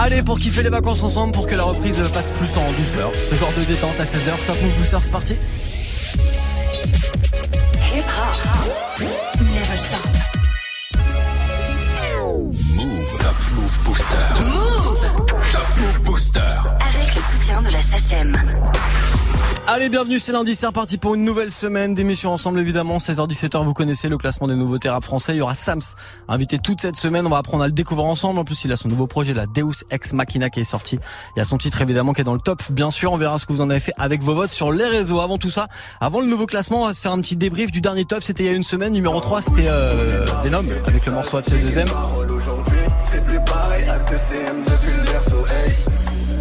Allez, pour kiffer les vacances ensemble, pour que la reprise passe plus en douceur. Ce genre de détente à 16h, Top Move Booster, c'est parti. Hip hop, never stop. Move, Top Move Booster. Move Top Move Booster. avec le soutien de la SACEM. Allez, bienvenue, c'est lundi, c'est reparti pour une nouvelle semaine d'émission ensemble évidemment. 16h-17h, vous connaissez le classement des nouveautés rap français. Il y aura Sams, invité toute cette semaine. On va apprendre à le découvrir ensemble. En plus, il a son nouveau projet, la Deus Ex Machina qui est sorti. Il y a son titre évidemment qui est dans le top. Bien sûr, on verra ce que vous en avez fait avec vos votes sur les réseaux. Avant tout ça, avant le nouveau classement, on va se faire un petit débrief du dernier top. C'était il y a une semaine. Numéro 3, c'était euh, avec le morceau de ses deuxième.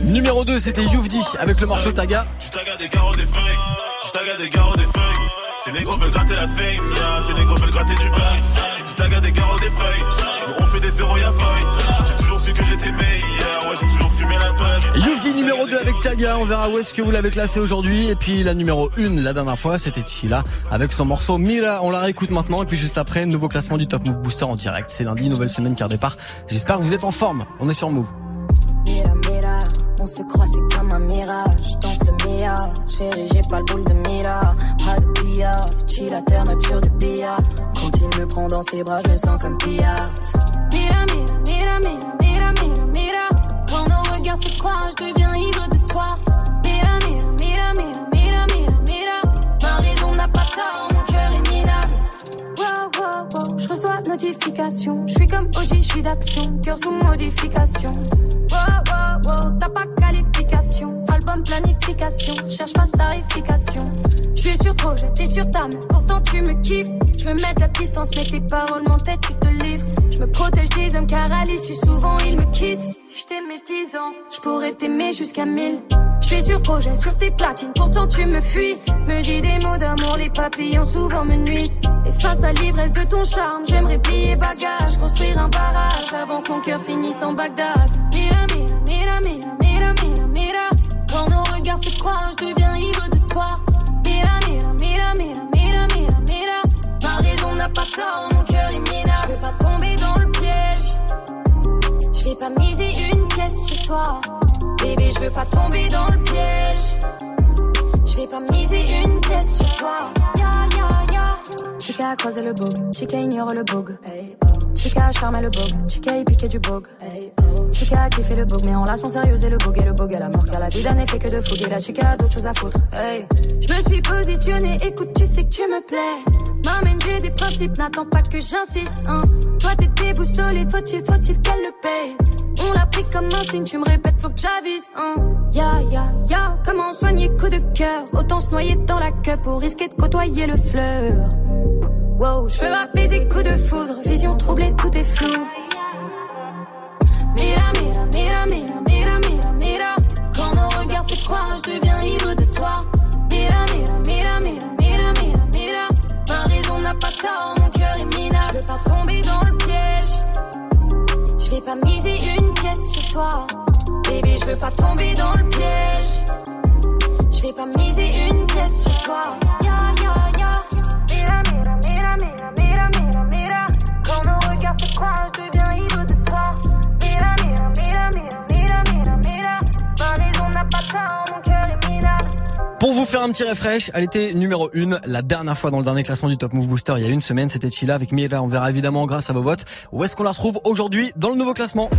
Numéro 2, c'était Youvdi avec le morceau Taga. Je taga des carreaux des feuilles, je taga des carreaux des feuilles. Ces négros veulent gratter la ces négros veulent gratter du buzz. Je taga des carreaux des feuilles, on fait des zéros y'a feuille. J'ai toujours su que j'étais meilleur, ouais j'ai toujours fumé la bonne. Youvdi numéro 2 avec Taga, on verra où est-ce que vous l'avez classé aujourd'hui. Et puis la numéro 1 la dernière fois, c'était Chila avec son morceau Mira. On la réécoute maintenant. Et puis juste après, nouveau classement du Top Move Booster en direct. C'est lundi, nouvelle semaine car départ. J'espère que vous êtes en forme. On est sur Move. On se croit, c'est comme un mirage. Danse le mia, chérie, j'ai pas le boule de mira. Pas de billard, chillateur, nature du billard. Quand il me prend dans ses bras, je me sens comme Pia. Mira, mira, mira, mira, mira, mira. Quand nos regards se croisent, je deviens ivre de toi. Mira, mira, mira, mira, mira, mira. Ma raison n'a pas tort, reçois notification. Je suis comme OG, je suis d'action, cœur sous modification. Wow, wow, wow, t'as pas qualification. Album planification, cherche pas starification. Je suis sur projet, t'es sur ta meuf, pourtant tu me kiffes. Je veux mettre la distance, mais tes paroles m'entêtent, tu te livres. Je me protège des hommes car à l'issue souvent ils me quittent. Si je t'aimais 10 ans, je pourrais t'aimer jusqu'à 1000. Je suis sur projet, sur tes platines, pourtant tu me fuis. Me dis des mots d'amour, les papillons souvent me nuisent. Et face à l'ivresse de ton charme, j'aimerais plier bagage, construire un barrage avant que mon cœur finisse en Bagdad. Mira, mira, mira, mira, mira, mira, mira. Quand nos regards se croisent, je deviens ivre de toi. Mira, mira, mira, mira, mira, mira, mira. Ma raison n'a pas tort, mon cœur est minable. Je veux pas tomber dans le. Je vais pas miser une pièce sur toi. Bébé, je veux pas tomber dans le piège. Je vais pas miser une pièce sur toi. Ya, ya. Chica a croisé le bug, Chica ignore le bug. Chica a charmé le bug, Chica a piqué du bug. Chica a kiffé le bug, mais en mon sérieux et le bug et le bug à la mort. Car la vie d'un effet que de fougue et la chica a d'autres choses à foutre. Hey. Je me suis positionnée, écoute, tu sais que tu me plais. M'amène, j'ai des principes, n'attends pas que j'insiste. Hein. Toi t'es déboussolé, faut-il, faut-il qu'elle le paye. On l'a pris comme un signe, tu me répètes, faut que j'avise. Hein. Ya, ya, ya, comment soigner coup de cœur? Autant se noyer dans la queue pour risquer de côtoyer le fleur. Wow, je veux apaiser coup de foudre, vision troublée, tout est flou. Mira, mira, mira, mira, mira, mira, mira. Quand nos regards se croisent, je deviens ivre de toi. Mira, mira, mira, mira, mira, mira, mira. Ma raison n'a pas tort, mon cœur est minable. Je veux pas tomber dans le piège. Je vais pas miser une pièce sur toi. Bébé, je veux pas tomber dans le piège. Je vais pas miser une pièce sur toi. Faire un petit refresh, elle était numéro 1 la dernière fois dans le dernier classement du Top Move Booster il y a une semaine, c'était Chila avec Mira. On verra évidemment grâce à vos votes où est-ce qu'on la retrouve aujourd'hui dans le nouveau classement.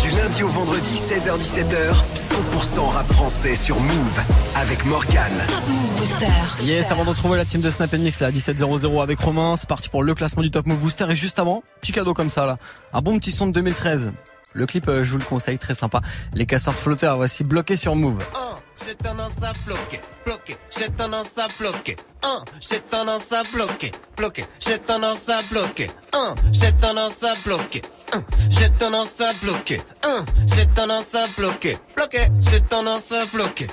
Du lundi au vendredi, 16h-17h, 100% rap français sur Move avec Morgane. Top Move Booster. Yes, avant de retrouver la team de Snap Mix là, à 17.00 avec Romain, c'est parti pour le classement du Top Move Booster. Et juste avant, petit cadeau comme ça là, un bon petit son de 2013. Le clip, euh, je vous le conseille, très sympa. Les casseurs flotteurs, voici bloqués sur Move. Un, j'ai tendance à bloquer, bloquer, j'ai tendance à bloquer. Un, j'ai tendance à bloquer, bloquer, j'ai tendance à bloquer. Un, j'ai tendance à bloquer. Un, j'ai tendance à bloquer. Un, j'ai tendance à bloquer, bloquer, j'ai tendance à bloquer.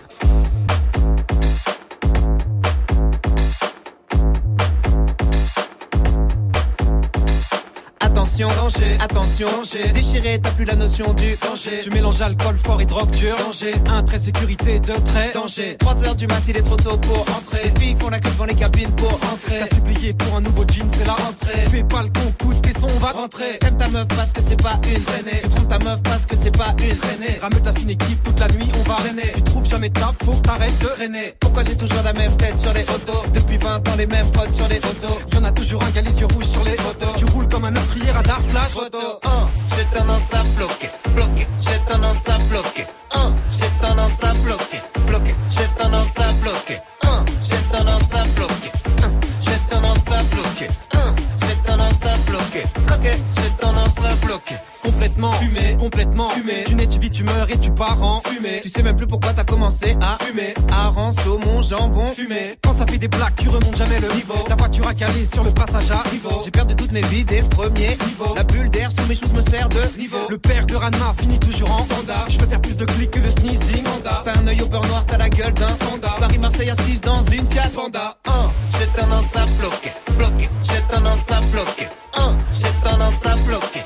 Attention, danger, attention, danger. Déchiré, t'as plus la notion du danger. Tu mélanges alcool fort et drogue dure. Danger, Un trait sécurité, deux traits. danger. 3 heures du mat, il est trop tôt pour entrer. Les filles font la queue devant les cabines pour entrer. T'as supplié pour un nouveau jean, c'est la rentrée. Fais pas le con, coup de caisson, on va Rentrer. T'aimes ta meuf parce que c'est pas une traînée. Tu trompes ta meuf parce que c'est pas une traînée. Rameute la fine équipe toute la nuit, on va Traîner. Tu trouves jamais que t'arrêtes de Traîner. Pourquoi j'ai toujours la même tête sur les photos? Depuis 20 ans, les mêmes potes sur les photos. Y'en a toujours un qui a les yeux rouges sur les photos. Tu roules comme un meurtrier radar flash. Photo 1, j'ai tendance à bloquer, bloquer, j'ai tendance à bloquer. 1, j'ai tendance à bloquer, bloquer, j'ai tendance à bloquer. 1, à bloquer. Bloquer, j'ai tendance à bloquer. Complètement fumé, complètement fumé. Tu nais, tu vis, tu meurs et tu pars en Fumé, tu sais même plus pourquoi t'as commencé à Fumer. Hareng, saumon, jambon. fumé. Quand ça fait des blagues, tu remontes jamais le niveau. Ta voiture a calé sur le passage à niveau. J'ai perdu toutes mes vies des premiers niveaux. La bulle d'air sous mes choses me sert de niveau. Le père de Ranma finit toujours en panda. Je veux faire plus de clics que le sneezing. Panda. T'as un œil au beurre noir, t'as la gueule d'un panda. Paris-Marseille assise dans une Fiat Panda. 1, j'ai tendance à bloquer, bloquer, j'ai tendance à bloquer. 1, j'ai tendance à bloquer,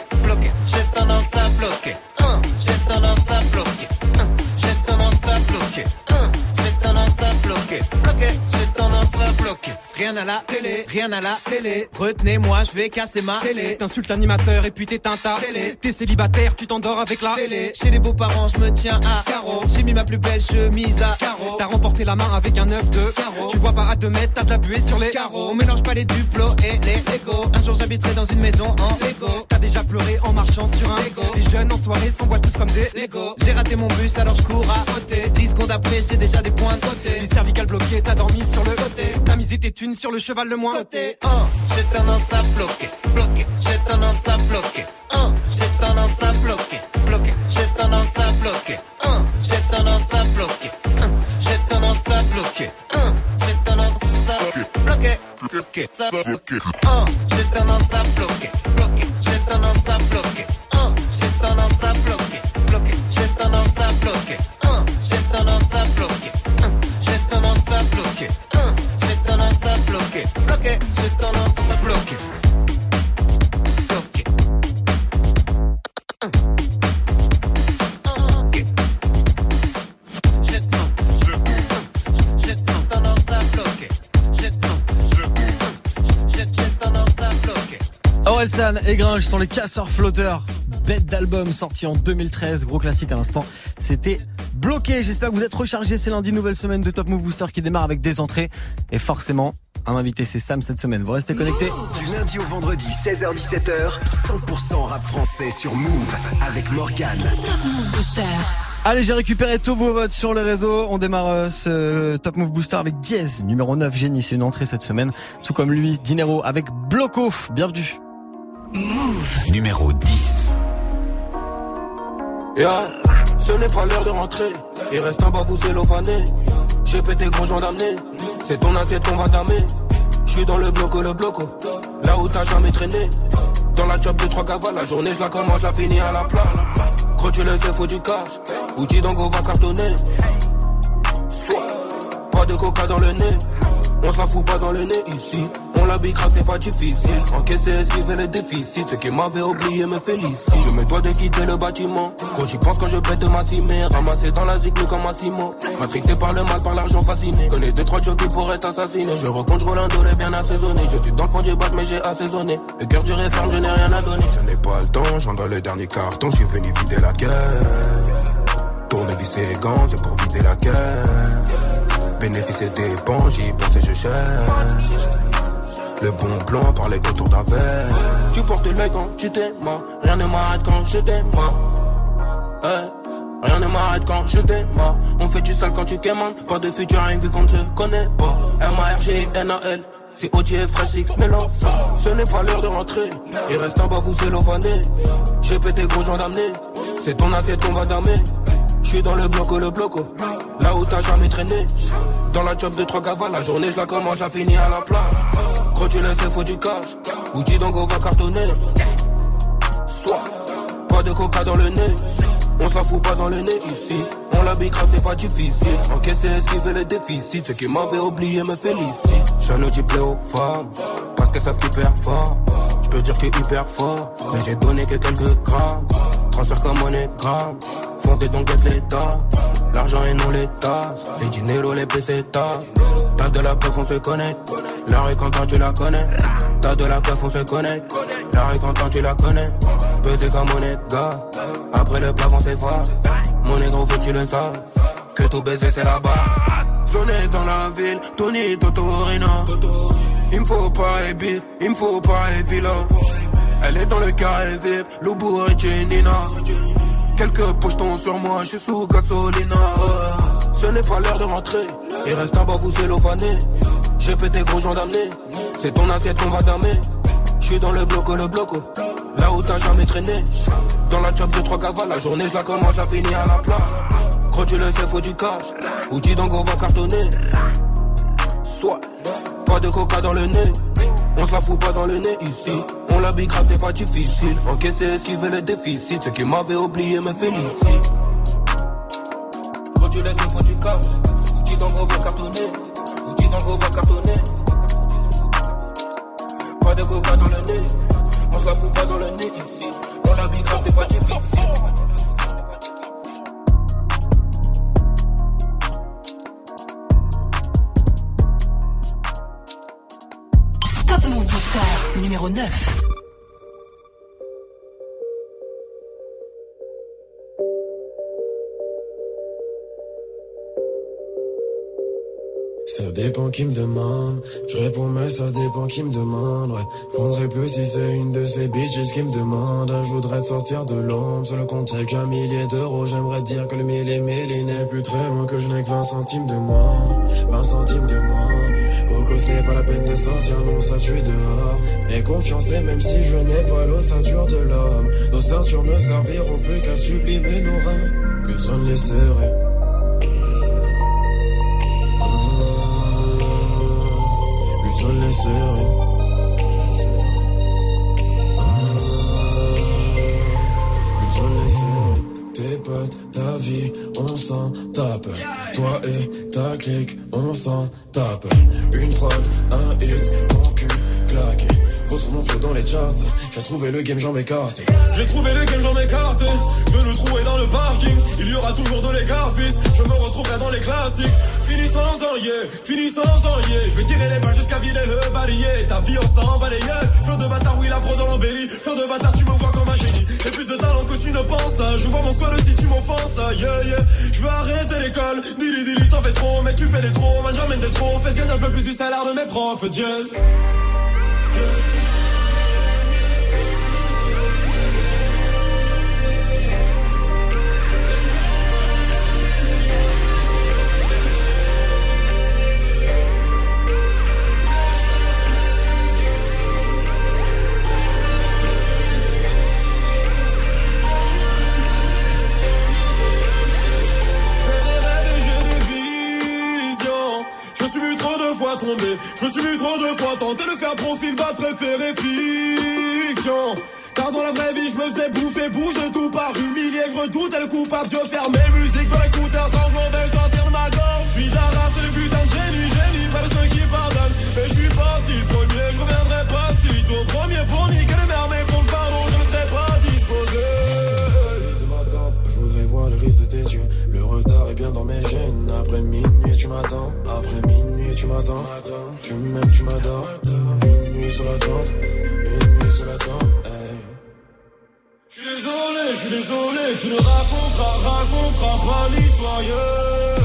Rien à la télé, rien à la télé. Retenez-moi, je vais casser ma télé. T'insultes l'animateur et puis t'éteins ta Télé. T'es célibataire, tu t'endors avec la Télé. Chez les beaux-parents, je me tiens à carreau. J'ai mis ma plus belle chemise à carreau. T'as remporté la main avec un œuf de Carreau. Tu vois pas à deux mètres, t'as de la buée sur les Carreau. On mélange pas les duplos et les Lego. Un jour j'habiterai dans une maison en Lego. T'as déjà pleuré en marchant sur un Lego. Les jeunes en soirée s'envoient tous comme des Lego. J'ai raté mon bus alors je cours à côté. 10 secondes après j'ai déjà des points de côté. Les cervicales bloquées, t'as dormi sur le côté T'as misé tes thunes sur le cheval le moins Côté 1, j'ai tendance à bloquer, bloquer, j'ai tendance à bloquer. 1, j'ai tendance à bloquer, bloquer, j'ai tendance à bloquer. 1, j'ai tendance à bloquer. 1, j'ai tendance à bloquer. 1, j'ai tendance à bloquer, bloquer, ça bloquer. 1, j'ai tendance à bloquer, bloquer, Orelsan et Gringe sont les casseurs flotteurs. Bête d'album sorti en 2013, gros classique à l'instant. C'était bloqué. J'espère que vous êtes rechargés. C'est lundi, nouvelle semaine de Top Move Booster qui démarre avec des entrées. Et forcément, un invité, c'est Sam cette semaine. Vous restez connectés. Du lundi au vendredi, 16h-17h, 100% rap français sur Move avec Morgane. Booster. Allez, j'ai récupéré tous vos votes sur les réseaux. On démarre euh, ce Top Move Booster avec Diez, numéro 9, génie. C'est une entrée cette semaine. Tout comme lui, Dinero avec Bloco. Bienvenue. Numéro 10. Yeah, ce n'est pas l'heure de rentrer. Il reste un bas vous cellophané. J'ai pété gros d'amener. C'est ton assiette qu'on va damer. J'suis dans le bloco, le bloco. Là où t'as jamais traîné. Dans la job de trois cavales, la journée je la commence, la finis à la plat. Gros tu le sais, faut du cash? Outil donc on va cartonner. Soit, pas de coca dans le nez. On se la fout pas dans le nez ici. On la bicra, c'est pas difficile. Encaisser, esquiver les déficits. Ceux qui m'avaient oublié me félicitent. Je me dois de quitter le bâtiment. Quand j'y pense quand je pète ma cimée. Ramassé dans la zig, comme un ciment. Matrixé par le mal, par l'argent fasciné. Connais deux, trois jockeys pour être assassiné. Je roule un dolé bien assaisonné. Je suis dans le fond du bat, mais j'ai assaisonné. Le cœur du ferme, je n'ai rien à donner. Je n'ai pas le temps, j'en dans le dernier carton. Je suis venu vider la guerre. Tourner, visser les gants, c'est pour vider la guerre. Bénéfice et dépenses, j'y pense et je cherche. Le bon plan par les autour d'un verre. Tu portes l'œil quand tu t'aimes, rien ne m'arrête quand je t'aime. Hey. Rien ne m'arrête quand je démarre. On fait du sale quand tu quémannes. Pas de futur, rien vu qu'on ne se connaît pas. M-A-R-G-N-A-L. C'est et Fresh X mélange. Ce n'est pas l'heure de rentrer. Il reste un bas vous cellophané. J'ai pété gros gens d'amener. C'est ton assiette qu'on va damer. J'suis dans le bloco, le bloco. Là où t'as jamais traîné. Dans la job de trois cavales, la journée je la commence, je la finis à la plat. Gros tu le sais, faut du cash. Outil donc on va cartonner. Soit, pas de coca dans le nez. On se la fout pas dans le nez ici. On la bicra, c'est pas difficile. Encaisser, esquiver les déficits. Ceux qui m'avaient oublié me félicitent. J'en ai plaît aux femmes. Parce qu'elles savent qu'ils performent. Je peux dire que hyper fort, mais j'ai donné que quelques grammes. Transfert comme monégramme, l'état. L'argent et non l'état, les dinero, les pesetas. T'as de la peuf, on se connecte. La rue quand tu la connais. T'as de la peuf, on se connecte. La rue quand tu la connais. Pesé comme gars. Après le plafond s'efface. Mon négro, faut tu le saches. Que tout baiser, c'est la base. Sonner dans la ville, Tony Totorina. Il me faut pas les bif, il me faut pas les villas. Elle est dans le carré VIP, Loubou et Jenina. Quelques pochetons sur moi, je suis sous gasolina. Ce n'est pas l'heure de rentrer, il reste un bas vous cellophane. J'ai pété gros gendarmerie, c'est ton assiette qu'on va damer. Je suis dans le bloco, le bloco, là où t'as jamais traîné. Dans la chop de trois cavales, la journée je la commence, la finis à la plat. Quand tu le sais, faut du cash, ou donc on va cartonner. Soit, pas de coca dans le nez. On se la fout pas dans le nez ici. On la grave, c'est pas difficile. Encaisser, esquiver les déficits. Ceux qui m'avaient oublié me félicitent. Faut tu laisses, faut du cash. Outil d'ango va cartonner. Outil d'ango va cartonner. Pas de coca dans le nez. On se la fout pas dans le nez ici. On la grave, c'est pas difficile. Numéro 9. Ça dépend qui me demande. Je réponds, mais ça dépend qui me demande. Ouais, je prendrais plus si c'est une de ces bitches qui me demande. Je voudrais te sortir de l'ombre. Sur le compte, j'ai qu'un millier d'euros. J'aimerais dire que le mille et mille n'est plus très loin. Que je n'ai que 20 centimes de moins. 20 centimes de moins. Coco, ce n'est pas la peine de sortir, non, ça tue dehors. Et confiance, et même si je n'ai pas l'ossature de l'homme, nos ceintures ne serviront plus qu'à sublimer nos reins. Plus on ne les serait. Tes potes, ta vie, on s'en tape. Toi et ta clique, on s'en tape. Une prod, un hit, mon cul claqué. Retrouve mon flow dans les charts. J'ai trouvé le game, j'en m'écarte. J'ai trouvé le game, j'en m'écarte. Je veux le trouver dans le parking. Il y aura toujours de l'écart, fils. Je me retrouverai dans les classiques. Fini sans un yeah, fini sans yeah. Je vais tirer les balles jusqu'à vider le balayé. Ta vie, on s'en balayé. Flow de bâtard, oui, la pro dans l'embellie. Flow de bâtard, tu me vois comme un J'ai plus de talent que tu ne penses. Je vois mon squad si tu m'offenses. Yeah, yeah. Je veux arrêter l'école. Dili, dili, t'en fais trop, mais tu fais des trop. Man, j'emmène des trop. Fais gagner un peu plus du salaire de mes profs. Jazz. Je me suis vu trop de fois tenter de faire profil, va préférer fiction. Car dans la vraie vie, je me faisais bouffer, bouge tout par humilier, je redoute le coupable, je faire mes musiques dans l'écouteur sans vais sortir de ma gorge? Je suis la race, le putain de génie, génie, pas de ceux qui pardonnent. Mais je suis parti le premier, je reviendrai pas si tôt. Premier pour niquer le mer, mais pour pardon, je ne serai pas disposé. De ma je voudrais voir le risque de tes yeux. Le retard est bien dans mes gènes. Après tu Après minuit, tu m'attends. Tu m'aimes, tu m'adores. Une nuit sur la tente. Une nuit sur la tente. Je suis désolé, je suis désolé. Tu ne raconteras, raconteras pas l'histoire.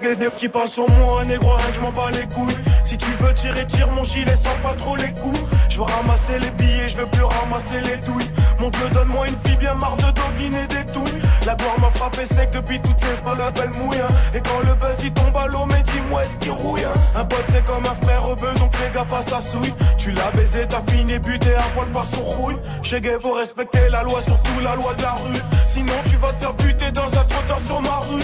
Des qui parlent sur moi, négro, rien que je m'en bats les couilles. Si tu veux tirer, tire mon gilet sans pas trop les coups. Je veux ramasser les billets, je veux plus ramasser les douilles. Mon dieu, donne-moi une fille bien marre de doguiner des douilles. La gloire m'a frappé sec depuis toutes ces semaines, elle mouille. hein. Et quand le buzz il tombe à l'eau, mais dis-moi est-ce qu'il rouille hein. Un pote c'est comme un frère au bœuf, donc fais gaffe à sa souille. Tu l'as baisé, t'as fini buté à poil par son rouille. Chez Gay, faut respecter la loi, surtout la loi de la rue. Sinon tu vas te faire buter dans un trottoir sur ma rue.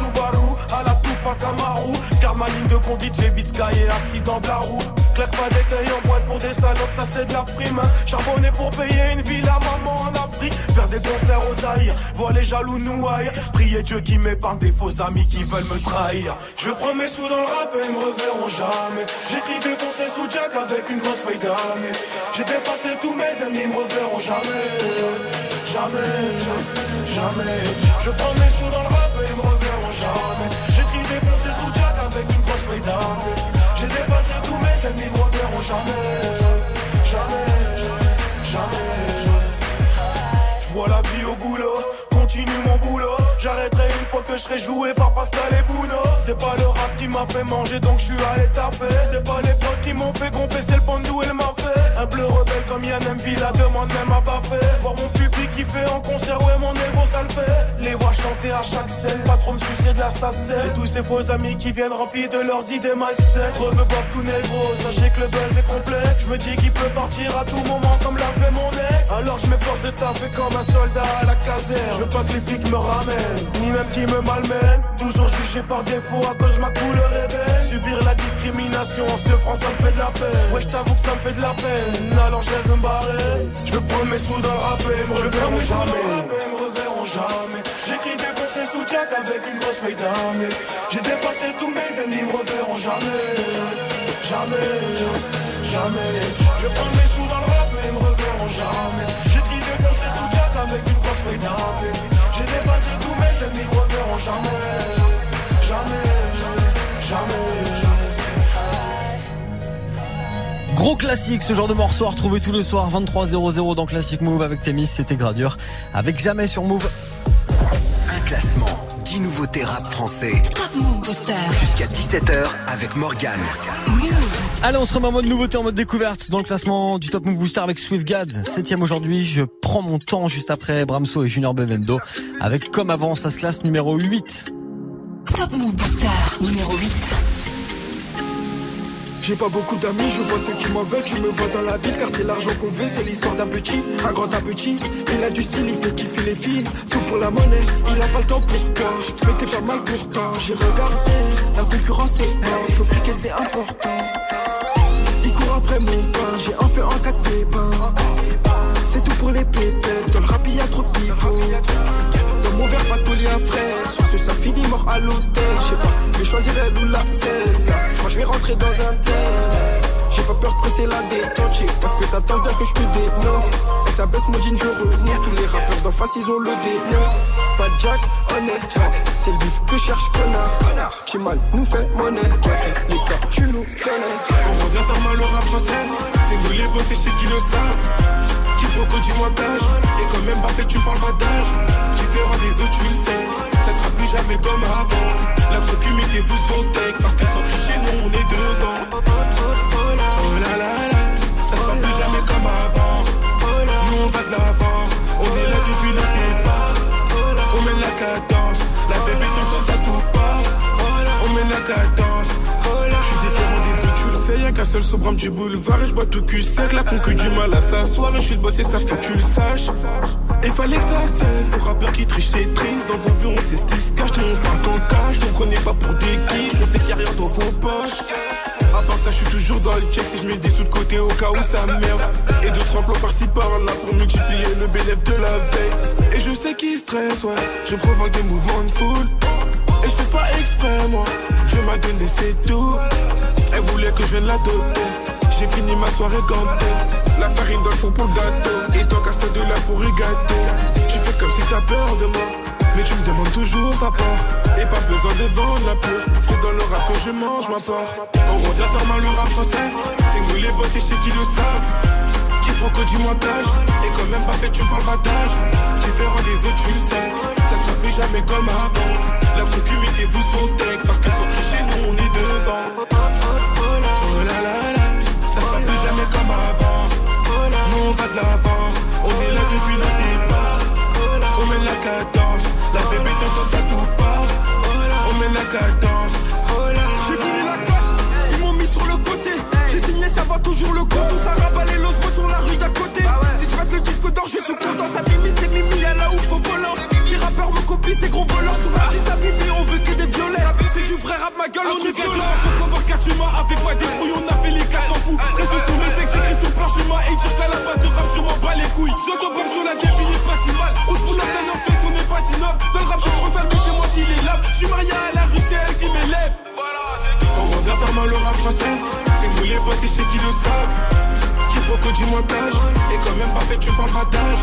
Subaru, à la poupe à Camaro. Car ma ligne de conduite, j'ai vite sky et accident de la roue. Claque pas d'écueil en boîte pour des salopes, ça c'est de la prime. hein. Charbonné pour payer une ville à maman en Afrique. Faire des concerts aux Zaïre, voir les jaloux nous haïr. Prier Dieu qui m'épargne des faux amis qui veulent me trahir. Je prends mes sous dans le rap et ils me reverront jamais. J'écris défoncer sous Jack avec une grosse feuille d'année. J'ai dépassé tous mes ennemis, ils me reverront jamais. Jamais, jamais. Je prends mes sous dans le J'ai dépassé tous mes ennemis, me reverront jamais. Jamais, jamais. Je bois la vie au goulot, continue mon boulot. J'arrêterai une fois que je serai joué par Pascal et Bruno. C'est pas le rap qui m'a fait manger donc je suis allé taper. C'est pas les potes qui m'ont fait gonfler, c'est le pandou elle m'a fait. Un bleu rebelle comme Yann Mb, la demande même à pas fait. Voir mon public qui fait en concert, ouais mon égo ça le fait. Les voir chanter à chaque scène, pas trop me soucier de la sacelle. Et tous ces faux amis qui viennent remplis de leurs idées malsaines. Rebe Bob tout négro, sachez que le buzz est complet. Je me dis qu'il peut partir à tout moment comme l'a fait mon ex. Alors je m'efforce de taffer comme un soldat à la caserne. Je veux pas que les flics me ramènent, ni même qu'ils me malmènent. Toujours jugé par défaut à cause de ma couleur est belle. Subir la discrimination en se France, ça me fait de la peine. Ouais, je t'avoue que ça me fait de la peine. Alors je rêve de me barrer. Je veux prendre mes sous dans le rap et me reverront jamais. Me reverront jamais. J'écris défoncé sous Jack avec une grosse feuille d'armée. J'ai dépassé tous mes ennemis, me reverront jamais. Jamais, jamais. Je prendre mes sous dans le rap et me reverront jamais. J'écris défoncé sous Jack avec une grosse feuille d'armée. J'ai dépassé tous mes ennemis, me reverront jamais. Jamais, jamais, jamais. Gros classique, ce genre de morceau à retrouver tous les soirs 23.00 dans Classic Move avec Témis, c'était Gradure. Avec jamais sur Move. Un classement, 10 nouveautés rap français. Top Move Booster. Jusqu'à 17h avec Morgane. Allez, on se remet en mode nouveauté, en mode découverte dans le classement du Top Move Booster avec Swift Gads. Septième aujourd'hui, je prends mon temps juste après Bramso et Junior Bevendo. Avec comme avant, ça se classe numéro 8. Top Move Booster. Numéro 8. J'ai pas beaucoup d'amis, je vois ceux qui m'en veulent, je me vois dans la ville car c'est l'argent qu'on veut, c'est l'histoire d'un petit, un grand un petit. Il a du style, il fait kiffer les filles, tout pour la monnaie, il a pas le temps pour toi. Mais t'es pas mal pourtant, j'ai regardé, la concurrence c'est haute, faut friquer c'est important. Il court après mon pain, j'ai un feu en quatre pépins. C'est tout pour les pépettes, dans le rap a trop de verre, pas taulier, un frère. Sur ce, ça finit mort à l'hôtel. Je sais pas, je vais choisir elle ou la cesse. Que je vais rentrer dans un tel. J'ai pas peur de presser la détente. Parce que t'attends bien que je te dénonce. Et ça baisse mon jean, je remonte. Tous les rappeurs d'en face, ils ont le démon. Pas de Jack, honnête. C'est le bif que cherche, connard. Qui mal nous fait monnaie. Les cas, tu nous connais. On revient faire mal au rap français C'est nous les et chez qui le savent Quiproquo du montage Et quand même Mbappé tu parles pas d'âge Mettez-vous sur tech Parce que sans tricher nous on est devant. Oh là là là Ça sera plus jamais comme avant. Nous on va de l'avant. On est là depuis le départ. On mène la cadence. La bébé t'entends ça tout part On mène la cadence. Je suis différent des autres, tu le sais, y'a qu'un seul sobrame du boulevard et je bois tout cul sec, la concu du mal à s'asseoir et je suis le boss et ça faut que tu le saches. Et fallait que ça cesse, les rappeurs qui trichent c'est triste, dans vos vues on sait ce qui se cache, nous on parle qu'en cash, nous prenez pas pour des guiches, on sait qu'il y a rien dans vos poches. À part ça, je suis toujours dans le check si je mets des sous de côté au cas où ça merde. Et deux trois plans par-ci par-là pour multiplier le bénéfice de la veille. Et je sais qui stresse, ouais, je provoque des mouvements de foule. Et je fais pas exprès, moi. Je m'a donné, c'est tout. Elle voulait que je vienne la doter. J'ai fini ma soirée gantée. La farine dans le fond pour le gâteau. Et toi, casse de là pour gâteau. Tu fais comme si t'as peur de moi. Mais tu me demandes toujours ta part. Et pas besoin de vendre la peur. C'est dans le rap que je mange ma part. On revient faire mal le rap français. C'est nous les boss et chez qui le savent. Qui Quiproquo du montage. Et quand même pas fait, tu me parles battage. Différent des autres, tu le sais. Ça sera plus jamais comme avant. La concu, mettez-vous son tech. Parce que sans tricher, nous on est devant. L'avant. On est là depuis le départ. On met la cadence. La bébé t'entend ça tout part. On met la cadence. J'ai voulu la cote, ils m'ont mis sur le côté. J'ai signé, ça va toujours le compte. Ça rabat les losmos sur la rue d'à côté. Si je le disque d'or, je suis content. Ça mimite, c'est mimi, à la ouf au volant. Les rappeurs me copient, ces gros voleurs. Sur la liste à mimi, on veut que des violets. C'est du vrai rap, ma gueule, on est violent. Faut tu m'as Et quand même pas fait, tu me parles battage.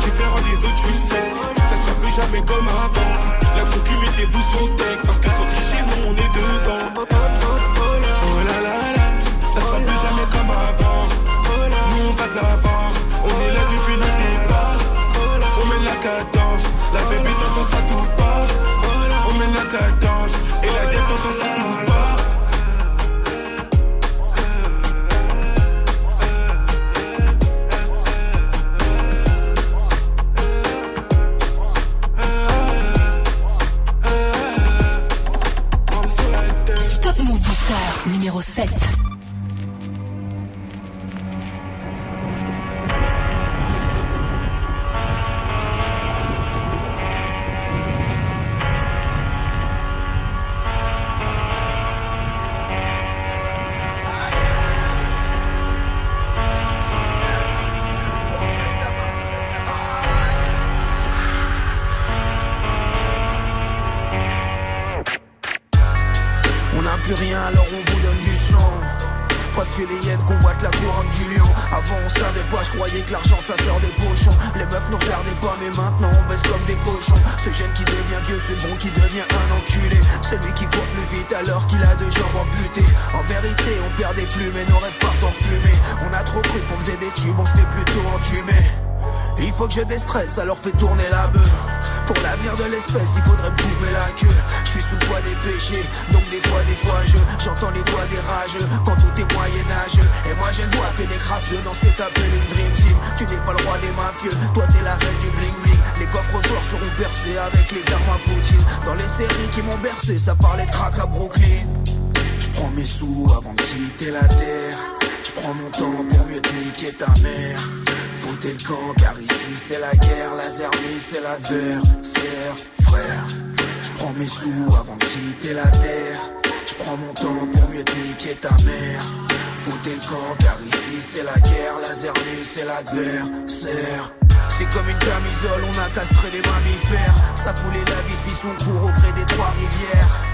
Différent des autres, tu le sais. Ça sera plus jamais comme avant. La concu, mettez-vous son tech. Parce que sans tricher, nous on est devant. Oh là là là. Ça sera plus jamais comme avant. Nous on va de l'avant. On est là depuis le départ. On met la cadence. La bébé t'entend ça tout part. On met la cadence. Et la tête t'entend ça tout part. 7. Déstresse, alors fais tourner la bœuf. Pour l'avenir de l'espèce, il faudrait me couper la queue. Je suis sous le poids des péchés, donc des fois, des fois, je j'entends les voix des rageux. Quand tout est moyen-âgeux, et moi je ne vois que des crasseux dans ce que t'appelles une dream team. Tu n'es pas le roi des mafieux, toi t'es la reine du bling bling. Les coffres forts seront percés avec les armes à Poutine. Dans les séries qui m'ont bercé, ça parlait de crack à Brooklyn. Je prends mes sous avant de quitter la terre. Je prends mon temps pour mieux te niquer ta mère. Foutez le camp car ici c'est la guerre, la zermie c'est l'adversaire, frère. Je prends mes sous avant de quitter la terre. Je prends mon temps pour mieux te niquer ta mère. Foutez le camp car ici c'est la guerre, la zermie c'est l'adversaire. C'est comme une camisole, on a castré les mammifères. Ça coulait la vie suit son cours au gré des trois rivières.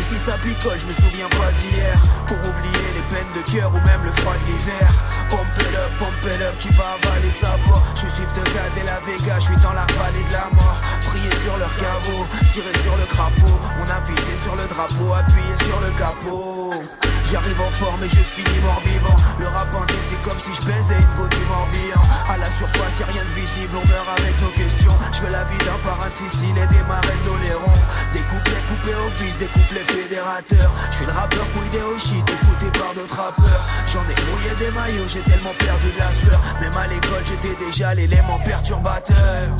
Ici ça picole, je me souviens pas d'hier. Pour oublier les peines de cœur ou même le froid de l'hiver. Pump it up, pump it up, tu vas avaler sa voix. Je suis de et la Vega, je suis dans la vallée de la mort. Prier sur leur caveau, tirer sur le crapaud. On a pissé sur le drapeau, appuyé sur le capot J'arrive en forme et je finis mort vivant Le rap c'est comme si je baisais une goutte du morbihan. À la surface y'a rien de visible, on meurt avec nos questions. Je veux la vie d'un parrain de Sicile et des marraines d'Oléron. Des couplets coupés au fils, des couplets fédérateurs. Je suis le rappeur pouillé au shit, écouté par d'autres rappeurs. J'en ai mouillé des maillots, j'ai tellement perdu de la sueur. Même à l'école j'étais déjà l'élément perturbateur.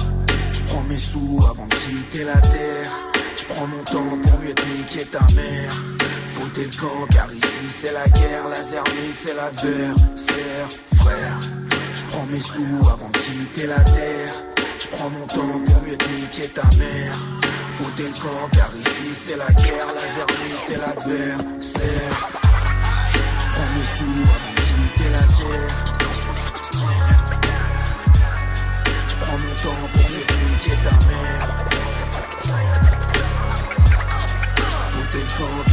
Je prends mes sous avant de quitter la terre. Je prends mon temps pour mieux te niquer ta mère Foutez le camp car ici c'est la guerre, la zermie c'est l'adversaire, frère. Je prends mes sous avant de quitter la terre. Je prends mon temps pour mieux te niquer ta mère. Foutez le camp car ici c'est la guerre, la zermie c'est l'adversaire. Je prends mes sous avant de quitter la terre. Je prends mon temps pour mieux te niquer ta mère. Foutez le camp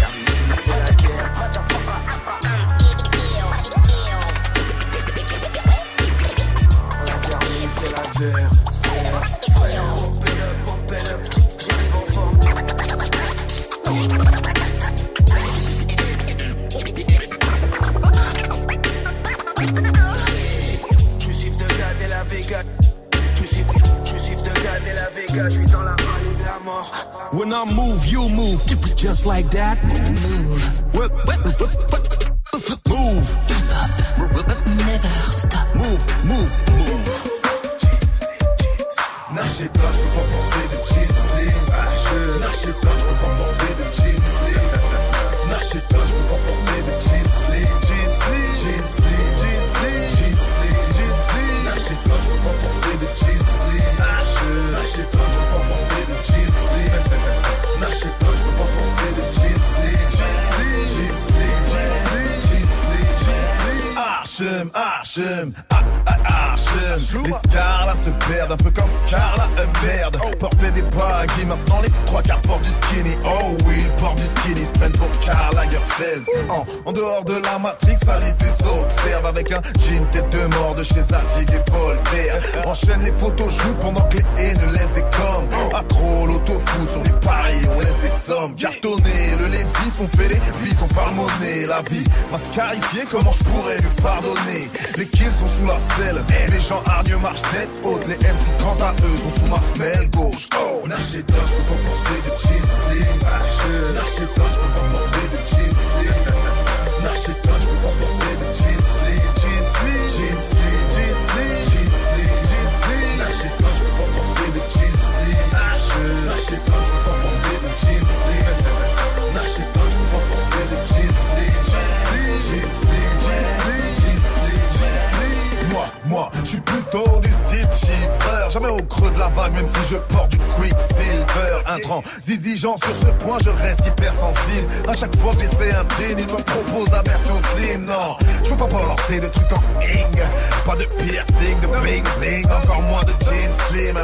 I move, you move. Just like that. Move. En, dehors de la matrice, ça les fait observe avec un jean tête de mort de chez Zadig et Voltaire. Enchaîne les photos shoot pendant que les haines laissent des coms. À trop l'auto-foot sur les paris, on laisse des sommes. Cartonné, le Lévis sont fait les vies, sont par monnaie. La vie m'a scarifié, comment je pourrais lui pardonner? Les kills sont sous la selle, les gens hargneux marchent tête haute. Les MC quant à eux sont sous ma semelle gauche. Oh, je peux pas porter de jeans slim. Je peux pas porter shit touch me Jamais au creux de la vague, même si je porte du quicksilver. Un tran, zizigeant sur ce point, je reste hypersensible. À chaque fois que j'essaie un jean, il me propose la version slim. Non, je peux pas porter de trucs en ing. Pas de piercing, de bling bling, encore moins de jeans slim.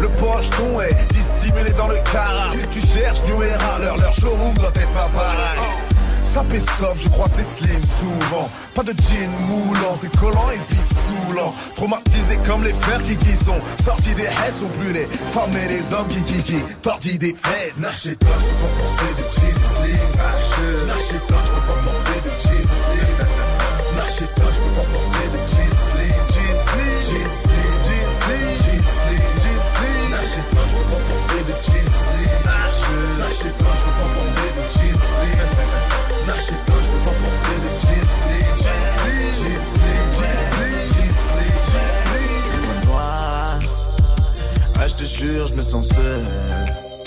Le pocheton est dissimulé dans le car. Tu cherches New Era, leur, leur showroom doit être ma baraque. Sapé soft, je crois c'est slim souvent. Pas de jean moulant, c'est collant et vite saoulant. Traumatisés comme les fers qui sont sortis des heads, sont plus les femmes et les hommes qui qui qui des fesses. N'achète pas, je peux pas porter de jeans slim. Je n'achète pas, je peux pas porter de jeans slim. N'achète pas, je peux pas porter de jeans slim. Jeans slim, jeans slim, jeans slim, jeans slim, slim. N'achète pas, je peux pas porter de jeans slim. Je n'achète pas, je peux Je. Moi, te jure, je me sens seul.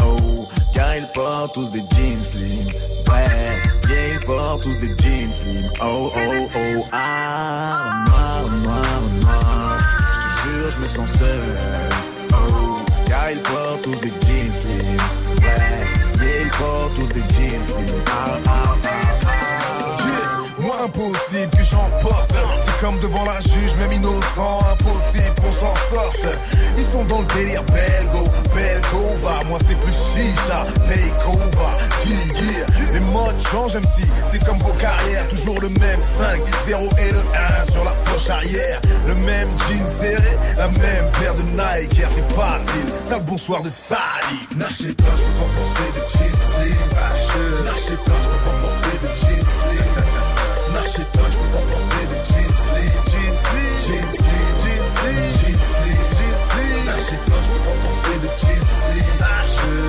Oh, car ils portent tous des jeans slim. Ouais, yeah, ils portent tous des jeans slim. Oh, oh, oh, ah, noir, noir, noir. Je te jure, je me sens seul. Oh, car ils portent tous des jeans slim. Ouais, yeah, ils portent tous des jeans devant la juge même innocent Impossible qu'on s'en sorte. Ils sont dans le délire belgo Belgo va Moi c'est plus chicha Take over Yeah, yeah. Les modes changent même si C'est comme vos carrières Toujours le même 5 0 et le 1 sur la poche arrière. Le même jean serré La même paire de Nike. C'est facile. T'as le bonsoir de salive N'achète pas je peux pas porter de jeans slim. Pas je peux pas porter de jeans je peux pas porter jeans slim, jeans slim, jeans. N'achète pas, je peux pas porter de jeans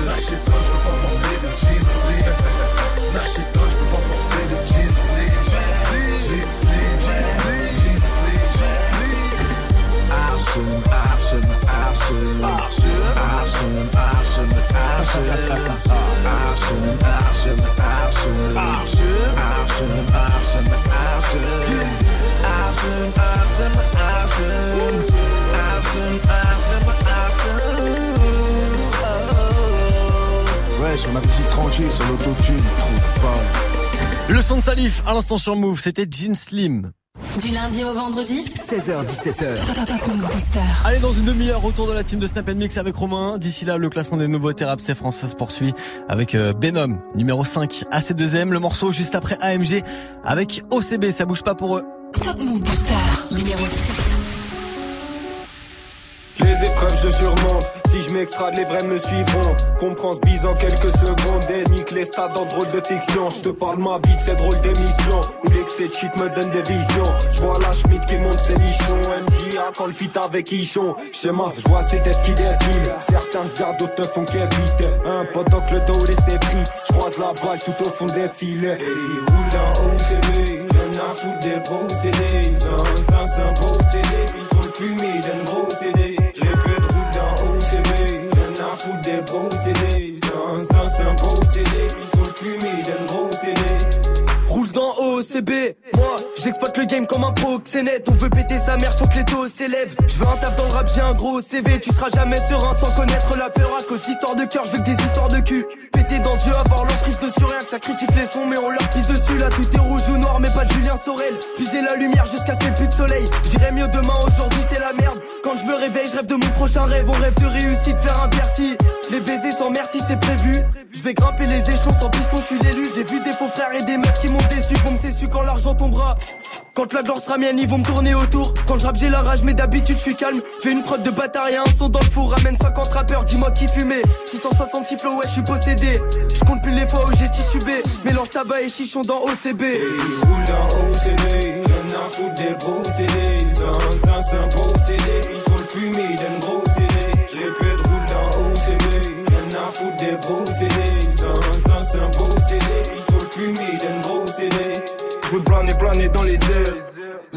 n'achète pas, je peux pas porter de jeans. N'achète pas, je peux pas porter de jeans slim, jeans slim, jeans slim, jeans slim, jeans slim, jeans slim. Archen, Archen, Archen, Archen, Archen, Archen, Archen, Archen, Archen, Archen, Archen, Ouais, sur ma petite tranquille, sur l'autotune, trop pas. Le son de Salif, à l'instant sur Move, c'était Jean Slim. Du lundi au vendredi 16h17h. Top Move Booster. Allez, dans une demi-heure, retour de la team de Snap Mix avec Romain. D'ici là, le classement des nouveautés rap c'est français se poursuit avec euh, Benom, numéro 5, AC2M. Le morceau juste après AMG avec OCB, ça bouge pas pour eux. Top Move Booster numéro 6. Les épreuves, je surmonte. Si je m'extrade, les vrais me suivront. Comprends ce bise en quelques secondes. Et nique les stades en drôle de fiction. Je te parle ma vie de ces drôles d'émissions. Où l'excès cheat me donne des visions. Je vois la Schmidt qui monte ses nichons. MJA quand le fit avec Ichon. Schéma, je vois ses têtes qui défilent. Certains regardent, d'autres ne font qu'éviter. Un pendant que le dos laissé pris. Je croise la balle tout au fond des filets. Et il roule en OCD. Rien à foutre des gros CD. Sans c'est un beau CD. Ils trouvent fumé d'un gros CD. J'ai plus de route dans OCD. Rien à foutre des gros CD. Sans c'est un beau CD. Ils trouvent fumé d'un gros CD. OCB, moi j'exploite le game comme un proxénète. On veut péter sa mère, faut que les taux s'élèvent Je veux un taf dans le rap, j'ai un gros CV Tu seras jamais serein sans connaître la peur. À cause d'histoires de cœur, je veux que des histoires de cul. Péter dans jeu, avoir l'emprise dessus Rien que ça critique les sons mais on leur pisse dessus. Là tout est rouge ou noir mais pas de Julien Sorel. Puiser la lumière jusqu'à ce qu'il n'y ait plus de soleil. J'irai mieux demain, aujourd'hui c'est la merde. Quand je me réveille, je rêve de mon prochain rêve. On rêve de réussite, faire un Bercy. Les baisers sans merci c'est prévu. Je vais grimper les échelons sans piston, je suis l'élu. J'ai vu des faux frères et des meufs qui m'ont déçu. Me quand l'argent tombera quand la gloire sera mienne, ils vont me tourner autour. Quand je j'ai la rage, mais d'habitude, je suis calme. Fais une prod de bâtard et un son dans le four. Ramène 50 rappeurs, dis-moi qui fumait. 666 flow, ouais, je suis possédé. Je compte plus les fois où j'ai titubé. Mélange tabac et chichon dans OCB. Il roule dans OCD. Rien à foutre des gros CD. Sans c'est un beau CD. Ils trouvent fumé d'un gros CD. J'ai plus de roule dans OCD. Rien à foutre des gros CD. Sans c'est un beau CD. Ils trouvent fumé d'un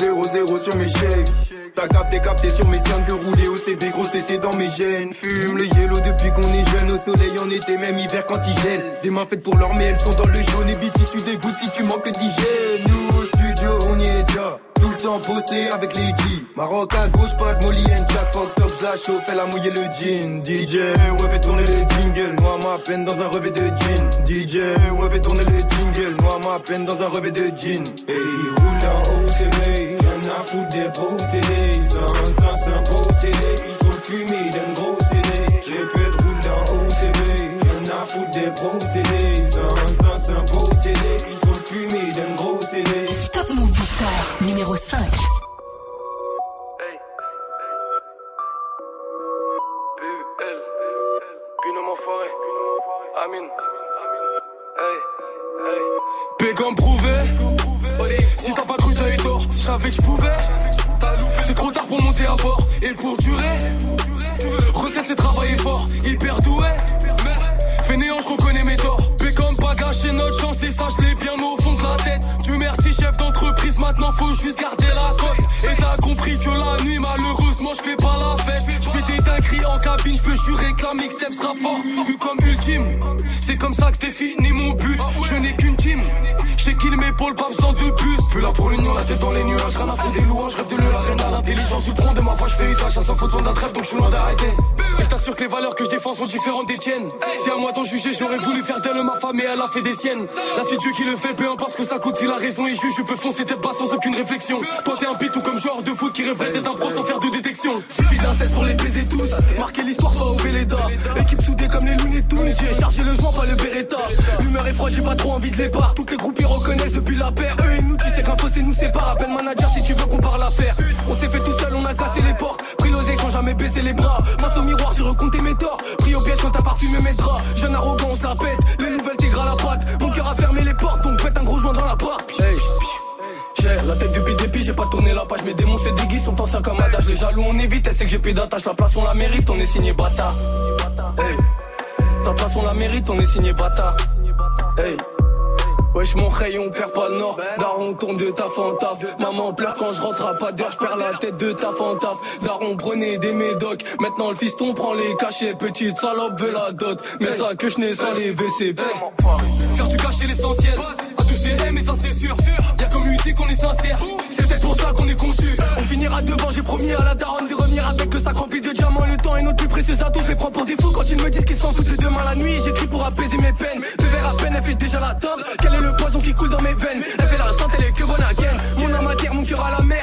0-0 sur mes chèques. T'as capté, capté sur mes cernes que rouler au CB, gros c'était dans mes gènes. Fume le yellow depuis qu'on est jeune, au soleil en été, même hiver quand il gèle. Des mains faites pour l'or, mais elles sont dans le jaune. Et BT, tu dégoûtes si tu manques d'hygiène. Nous au studio, on y est déjà. Le temps posté avec les G. Maroc à gauche, pas de Molly and Jack. Fuck top, je la chauffe, elle a mouillé le jean. DJ, ouais, fait tourner le jingle. Noie ma peine dans un revêt de jean. DJ, ouais, fait tourner le jingle. Noie ma peine dans un revêt de jean. Il roule en OCD. Rien à foutre des CD. Sans c'est un CD. Il trouve fumé d'un gros CD. Être roule en OCD. Rien à foutre des gros numéro 5. Amin. Hey, hey. P comme prouvé. Si t'as pas cru, t'as eu tort. Je savais que je pouvais. C'est trop tard pour monter à bord et pour durer. Recette, c'est travailler fort, hyper doué. Fainéant, je reconnais mes torts. P pas gâcher notre chance et ça, je l'ai bien au fond de la tête. Dieu merci, maintenant faut juste garder la cote. Et t'as compris que la nuit, malheureusement, je fais pas la fête. Je fais des dingueries en cabine, je peux jurer que la mixtape sera fort. Eu comme ultime, c'est comme ça que c'était fini mon but. Je n'ai qu'une team, je qu'il m'épaule, pas besoin de bus. Plus là pour l'union, la tête dans les nuages, rien à foutre des louanges, rêve de le l'arène à l'intelligence du tronc de ma voix, je fais usage, à 100 faute loin d'un trêve, donc je suis loin d'arrêter. Et je t'assure que les valeurs que je défends sont différentes des tiennes. Si à moi d'en juger, j'aurais voulu faire d'elle ma femme et elle a fait des siennes. Là, c'est Dieu qui le fait, peu importe ce que ça coûte, si la raison est juge, je peux foncer tête basse sans aucune réflexion. Toi, t'es un pitou comme joueur de foot qui rêverait d'être un pro sans faire de détection. Suffit d'un 16 pour les baiser tous. Marquer l'histoire, pas au Véleda. Équipe soudée comme les Looney Tunes. J'ai chargé le joint, pas le Beretta. L'humeur est froide, j'ai pas trop envie de les barres. Toutes les groupes ils reconnaissent depuis la paire. Eux et nous, tu sais qu'un fossé nous sépare. Appelle manager si tu veux qu'on parle l'affaire. On s'est fait tout seul, on a cassé les portes. Pris l'oseille sans jamais baisser les bras. Masse au miroir, j'ai recompté mes torts. Pris au piège quand t'as parfumé mes draps. Jeune arrogant, on se la pète. Les nouvelles tigres la patte. Mon cœur a fermé les portes, donc pète un gros joint dans la porte. J'ai la tête depuis depuis, j'ai pas tourné la page. Mes démons, c'est des guises, sont anciens comme adage. Les jaloux, on évite, elle sait que j'ai plus d'attache. La place, on la mérite, on est signé bâtard. Hey. Ta place, on la mérite, on est signé bâtard. Hey. Wesh mon rayon, on perd pas le nord Daron tourne de taf en taf Maman pleure quand je rentre à pas d'heure Je perds la tête de taf en taf Daron prenait des médocs Maintenant le fiston prend les cachets Petite salope veut la dot Mais ça que je n'ai sans les WC Faire du cacher l'essentiel Ces mais ça c'est sûr Y'a comme musique qu'on est sincère C'est peut-être pour ça qu'on est conçu On finira devant, j'ai promis à la daronne de revenir avec le sac rempli de diamants. Le temps est notre plus précieux atout, je les pour des fous quand ils me disent qu'ils s'en foutent de demain la nuit. J'écris pour apaiser mes peines. Deux verres à peine, elle fait déjà la table. Quel est le poison qui coule dans mes veines? Elle fait la santé, elle est que bonne à. Mon âme à terre, mon cœur à la mer.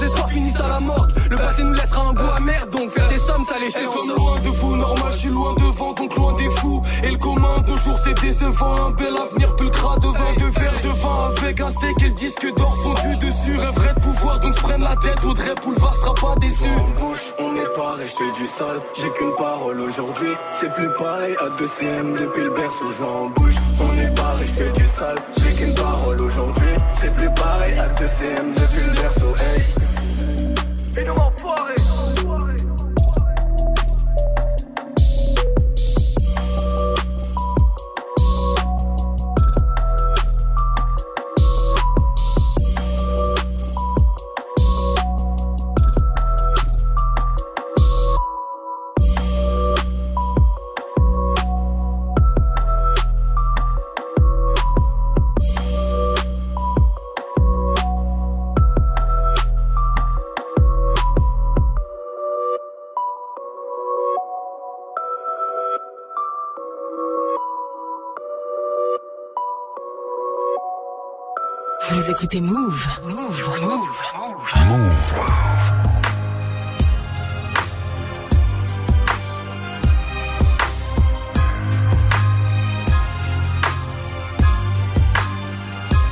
Nos espoirs finissent à la mort. Le passé nous laissera un goût amer, donc faire des sommes, ça les comme loin de vous, normal, je suis loin devant, donc loin des fous. Et le commun jours, c'est décevant. Un bel avenir pulcra de vin, de verre de vin avec un steak et le disque d'or fondu dessus. Rêverait de pouvoir donc se prennent la tête. Audrey Boulevard sera pas déçu. En bouche, on est pas resté du sale. J'ai qu'une parole aujourd'hui. C'est plus pareil à 2 CM depuis le berceau. en bouche, on n'est pas resté du sale. J'ai qu'une parole aujourd'hui. C'est plus pareil à 2 CM depuis le berceau. Hey. Et nous écoutez Move. Move. Move. Move.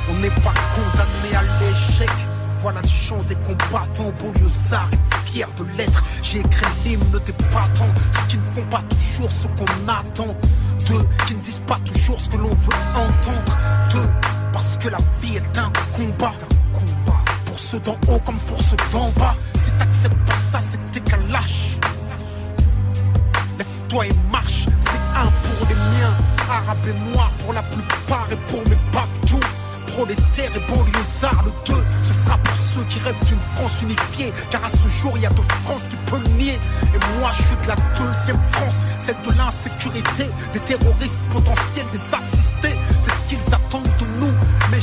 On n'est pas condamné à l'échec. Voilà le chant des combattants, Beaulieu-Sard fier de l'être. J'ai écrit l'hymne des battants, ceux qui ne font pas toujours ce qu'on attend. D'eux qui ne disent pas toujours ce que l'on veut entendre. D'eux parce que la vie est un combat. Pour ceux d'en haut comme pour ceux d'en bas. Si t'acceptes pas ça, c'est que t'es qu'un lâche. Lève-toi et marche. C'est un pour les miens. Arabes et noirs pour la plupart et pour mes babtous. Prolétaires et banlieusards, le 2, ce sera pour ceux qui rêvent d'une France unifiée. Car à ce jour, il y a de France qui peut nier. Et moi, je suis de la deuxième France, celle de l'insécurité, des terroristes potentiels, des assistés.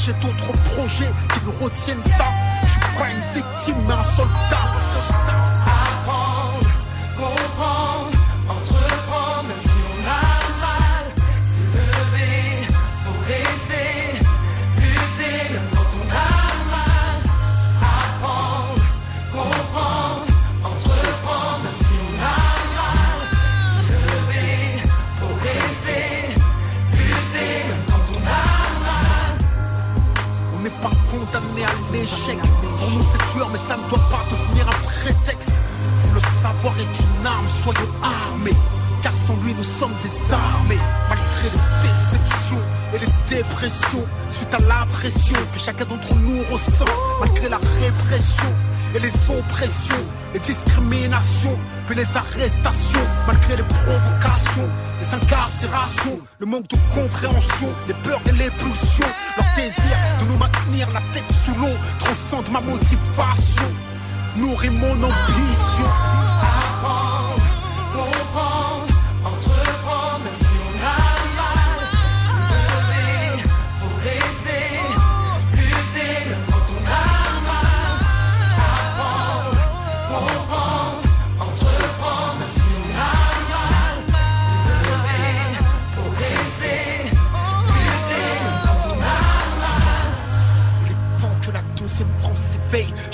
J'ai d'autres projets qui me retiennent ça. Je suis pas une victime, mais un soldat. L'échec. Pour nous, c'est tueur, mais ça ne doit pas devenir un prétexte. Si le savoir est une arme, soyons armés. Car sans lui, nous sommes désarmés. Malgré les déceptions et les dépressions, suite à la pression que chacun d'entre nous ressent. Malgré la répression et les oppressions, les discriminations, puis les arrestations, malgré les provocations, les incarcérations, le manque de compréhension, les peurs et les pulsions, leur désir de nous maintenir la tête sous l'eau transcende ma motivation, nourrit mon ambition.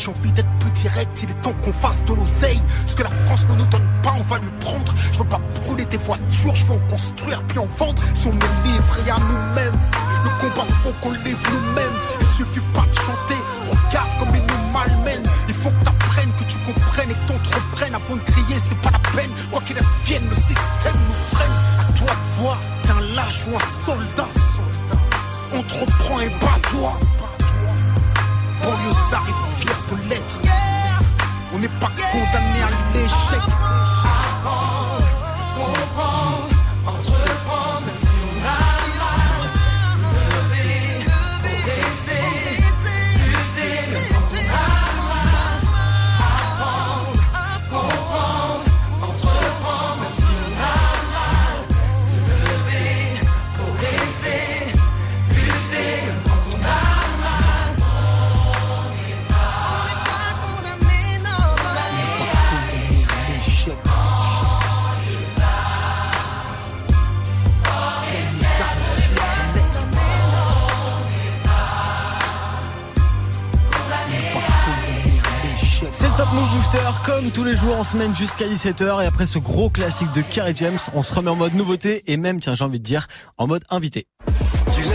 J'ai envie d'être plus direct, il est temps qu'on fasse de l'oseille. Ce que la France ne nous donne pas, on va lui prendre. Je veux pas brûler des voitures, je veux en construire puis en vendre. Si on est livré à nous-mêmes, le combat faut qu'on livre nous-mêmes. Il suffit pas de chanter, regarde comme ils nous malmènent. Il faut que t'apprennes, que tu comprennes et que t'entreprennes. Avant de crier, c'est pas la peine. Quoi qu'il advienne, le système nous freine. À toi de voir, t'es un lâche ou un soldat. Entreprends et bats-toi. Banlieusard est fier On n'est pas condamné à l'échec. comme tous les jours en semaine jusqu'à 17h et après ce gros classique de Carrie James, on se remet en mode nouveauté et même tiens j'ai envie de dire en mode invité.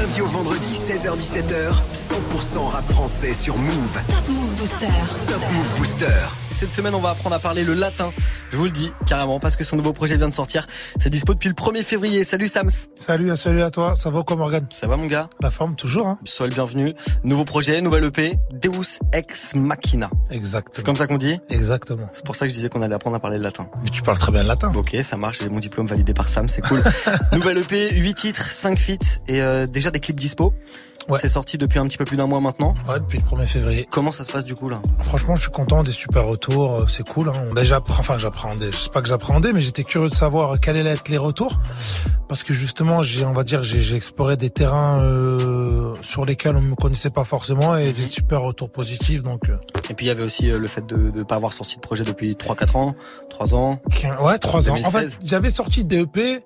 Lundi au vendredi, 16h17h, 100% rap français sur Move. Top Move Booster. Top Move Booster. Cette semaine, on va apprendre à parler le latin. Je vous le dis carrément parce que son nouveau projet vient de sortir. C'est dispo depuis le 1er février. Salut Sams. Salut, salut à toi. Ça va quoi Morgan Ça va mon gars? La forme toujours hein Sois le bienvenu. Nouveau projet, nouvelle EP, Deus Ex Machina. Exactement. C'est comme ça qu'on dit? Exactement. C'est pour ça que je disais qu'on allait apprendre à parler le latin. Mais tu parles très bien le latin. Ok, ça marche, j'ai mon diplôme validé par Sam, c'est cool. nouvelle EP, 8 titres, 5 feats et euh, déjà des clips dispo. Ouais. C'est sorti depuis un petit peu plus d'un mois maintenant. Ouais, depuis le 1er février. Comment ça se passe du coup là? Franchement, je suis content des super retours, euh, c'est cool. Hein. Ben, j'apprends, enfin j'appréhendais, je sais pas que j'appréhendais, mais j'étais curieux de savoir quels allaient être les retours, parce que justement, j'ai, on va dire, j'ai, exploré des terrains euh, sur lesquels on me connaissait pas forcément et des super retours positifs. Donc, euh, Et puis il y avait aussi euh, le fait de ne pas avoir sorti de projet depuis 3-4 ans, 3 ans. ouais, trois ans. En 2016. fait, j'avais sorti des EP,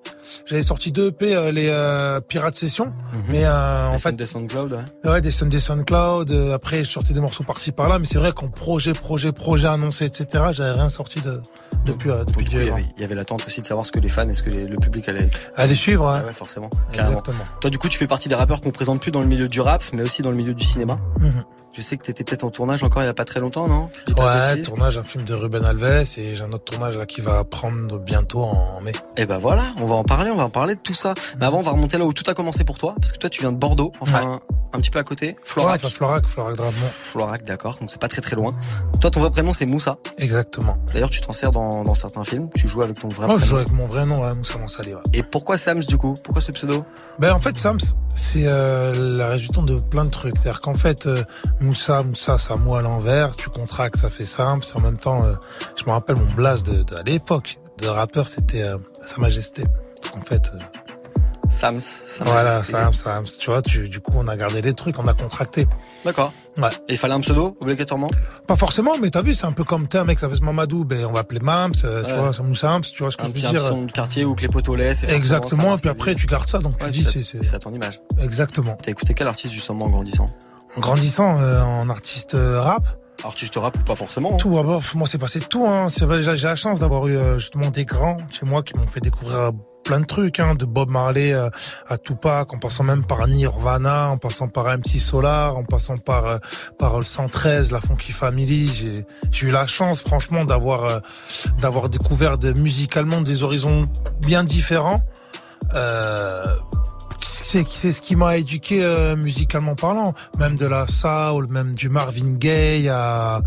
j'avais sorti deux EP, euh, les Pirates Session, mais euh, en Les fait, scènes de SoundCloud, ouais. Ouais, des Sunday SoundCloud. euh, après, je sortais des morceaux par-ci par-là, mais c'est vrai qu'en projet, projet, projet annoncé, etc., j'avais rien sorti de, depuis, euh, depuis Du coup, il y, avait, l'attente aussi de savoir ce que les fans et ce que les- le public allait. Allez suivre, Ah hein. ouais, forcément. Carrément. Exactement. Toi, du coup, tu fais partie des rappeurs qu'on présente plus dans le milieu du rap, mais aussi dans le milieu du cinéma. Mhm. Je sais que t'étais peut-être en tournage encore il y a pas très longtemps, non? Ouais, tournage, un film de Ruben Alves et j'ai un autre tournage là qui va prendre bientôt en mai. Et ben voilà, on va en parler, on va en parler de tout ça. Mais avant, on va remonter là où tout a commencé pour toi, parce que toi, tu viens de Bordeaux, enfin un petit peu à côté, Florac. Ouais, enfin, Florac, Florac Dramont. Florac, d'accord, donc c'est pas très très loin. Toi, ton vrai prénom c'est Moussa. Exactement. D'ailleurs, tu t'en sers dans, dans certains films. Tu joues avec ton vrai Moi, je prénom. joue avec mon vrai nom, ouais, Moussa Mansali, ouais. Et pourquoi Sams du coup? Pourquoi ce pseudo? Ben en fait Sams, c'est euh, la résultante de plein de trucs. C'est-à-dire qu'en fait euh, Moussa, Moussa, ça mot à l'envers, tu contractes, ça fait. Et en même temps, euh, je me rappelle mon blast de, de- à l'époque de rappeur, c'était euh, Sa Majesté. En fait, euh, Sams, Sa voilà. Sams, Sams. Tu vois, tu, du coup, on a gardé les trucs, on a contracté. D'accord. Ouais. Et il fallait un pseudo obligatoirement? Pas forcément, mais t'as vu, c'est un peu comme t'es un mec, ça fait Mamadou, ben on va appeler Mams, euh, tu vois, Moussams, tu vois ce que Un je veux dire. son de quartier ou que les potos laissent. et forcément, ça Exactement, marque puis après tu gardes ça, donc Ouais, tu dis c'est c'est à ton image. exactement. T'as écouté quel artiste justement en grandissant? En grandissant euh, en artiste euh, rap, Artiste rap ou pas forcément hein. tout, ah bah, moi c'est passé tout. Hein. C'est J'ai la chance d'avoir eu euh, justement des grands chez moi qui m'ont fait découvrir euh, plein de trucs, hein, de Bob Marley euh, à Tupac, en passant même par Nirvana, en passant par MC Solar, en passant par euh, par le 113, la Funky Family. J'ai j'ai eu la chance, franchement, d'avoir d'avoir découvert des, musicalement des horizons bien différents. Euh, c'est c'est ce qui m'a éduqué euh, musicalement parlant, même de la soul, même du Marvin Gaye à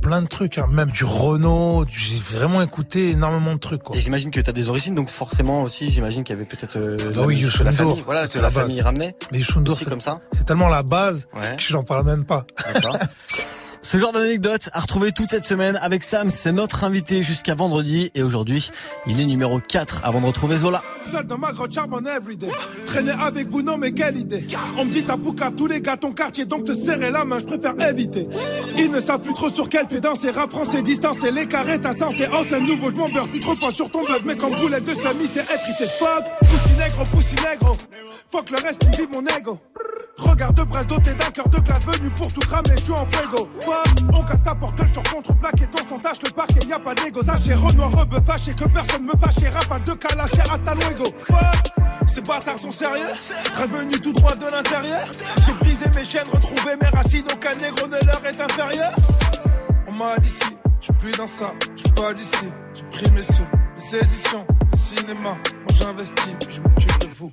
plein de trucs, hein. même du Renault. J'ai vraiment écouté énormément de trucs. Quoi. Et j'imagine que t'as des origines, donc forcément aussi, j'imagine qu'il y avait peut-être euh, de Ah la oui, que la famille, voilà, c'est que la famille ramenait. Mais Youssou N'Dour, Aussi c'est- comme ça. c'est tellement la base Ouais. que j'en parle même pas. D'accord. Ce genre d'anecdote à retrouver toute cette semaine avec Sam, c'est notre invité jusqu'à vendredi et aujourd'hui, il est numéro 4 avant de retrouver Zola. Seul dans ma grotte charbonne everyday. Traîner avec vous, non mais quelle idée. On me dit t'as poucave tous les gars ton quartier, donc te serrer la main, je préfère éviter. Ils ne savent plus trop sur quel pied danser, rap français, distance et les carrés, t'as sensé. Oh c'est nouveau, je m'en beurre plus trop pas sur ton buzz, mais comme boulette de semi, c'est effrité. Fuck, poussi négro, poussi négro. Fuck le reste, tu me mon ego. Regarde de brasse doté d'un cœur de glace venu pour tout cramer, je suis en fuego. On casse ta porte sur contre-plaque et ton son tâche le parquet, y a pas d'égo. Sachez Renoir rebeu fâché que personne me fâche, rafale de calache et hasta luego. Ces bâtards sont sérieux, revenu tout droit de l'intérieur. J'ai brisé mes chaînes, retrouvé mes racines, aucun négro ne leur est inférieur. On m'a dit si, je plus dans ça, je pas d'ici. J'ai pris mes sous, les éditions, le cinéma. Moi j'investis, puis je m'occupe de vous.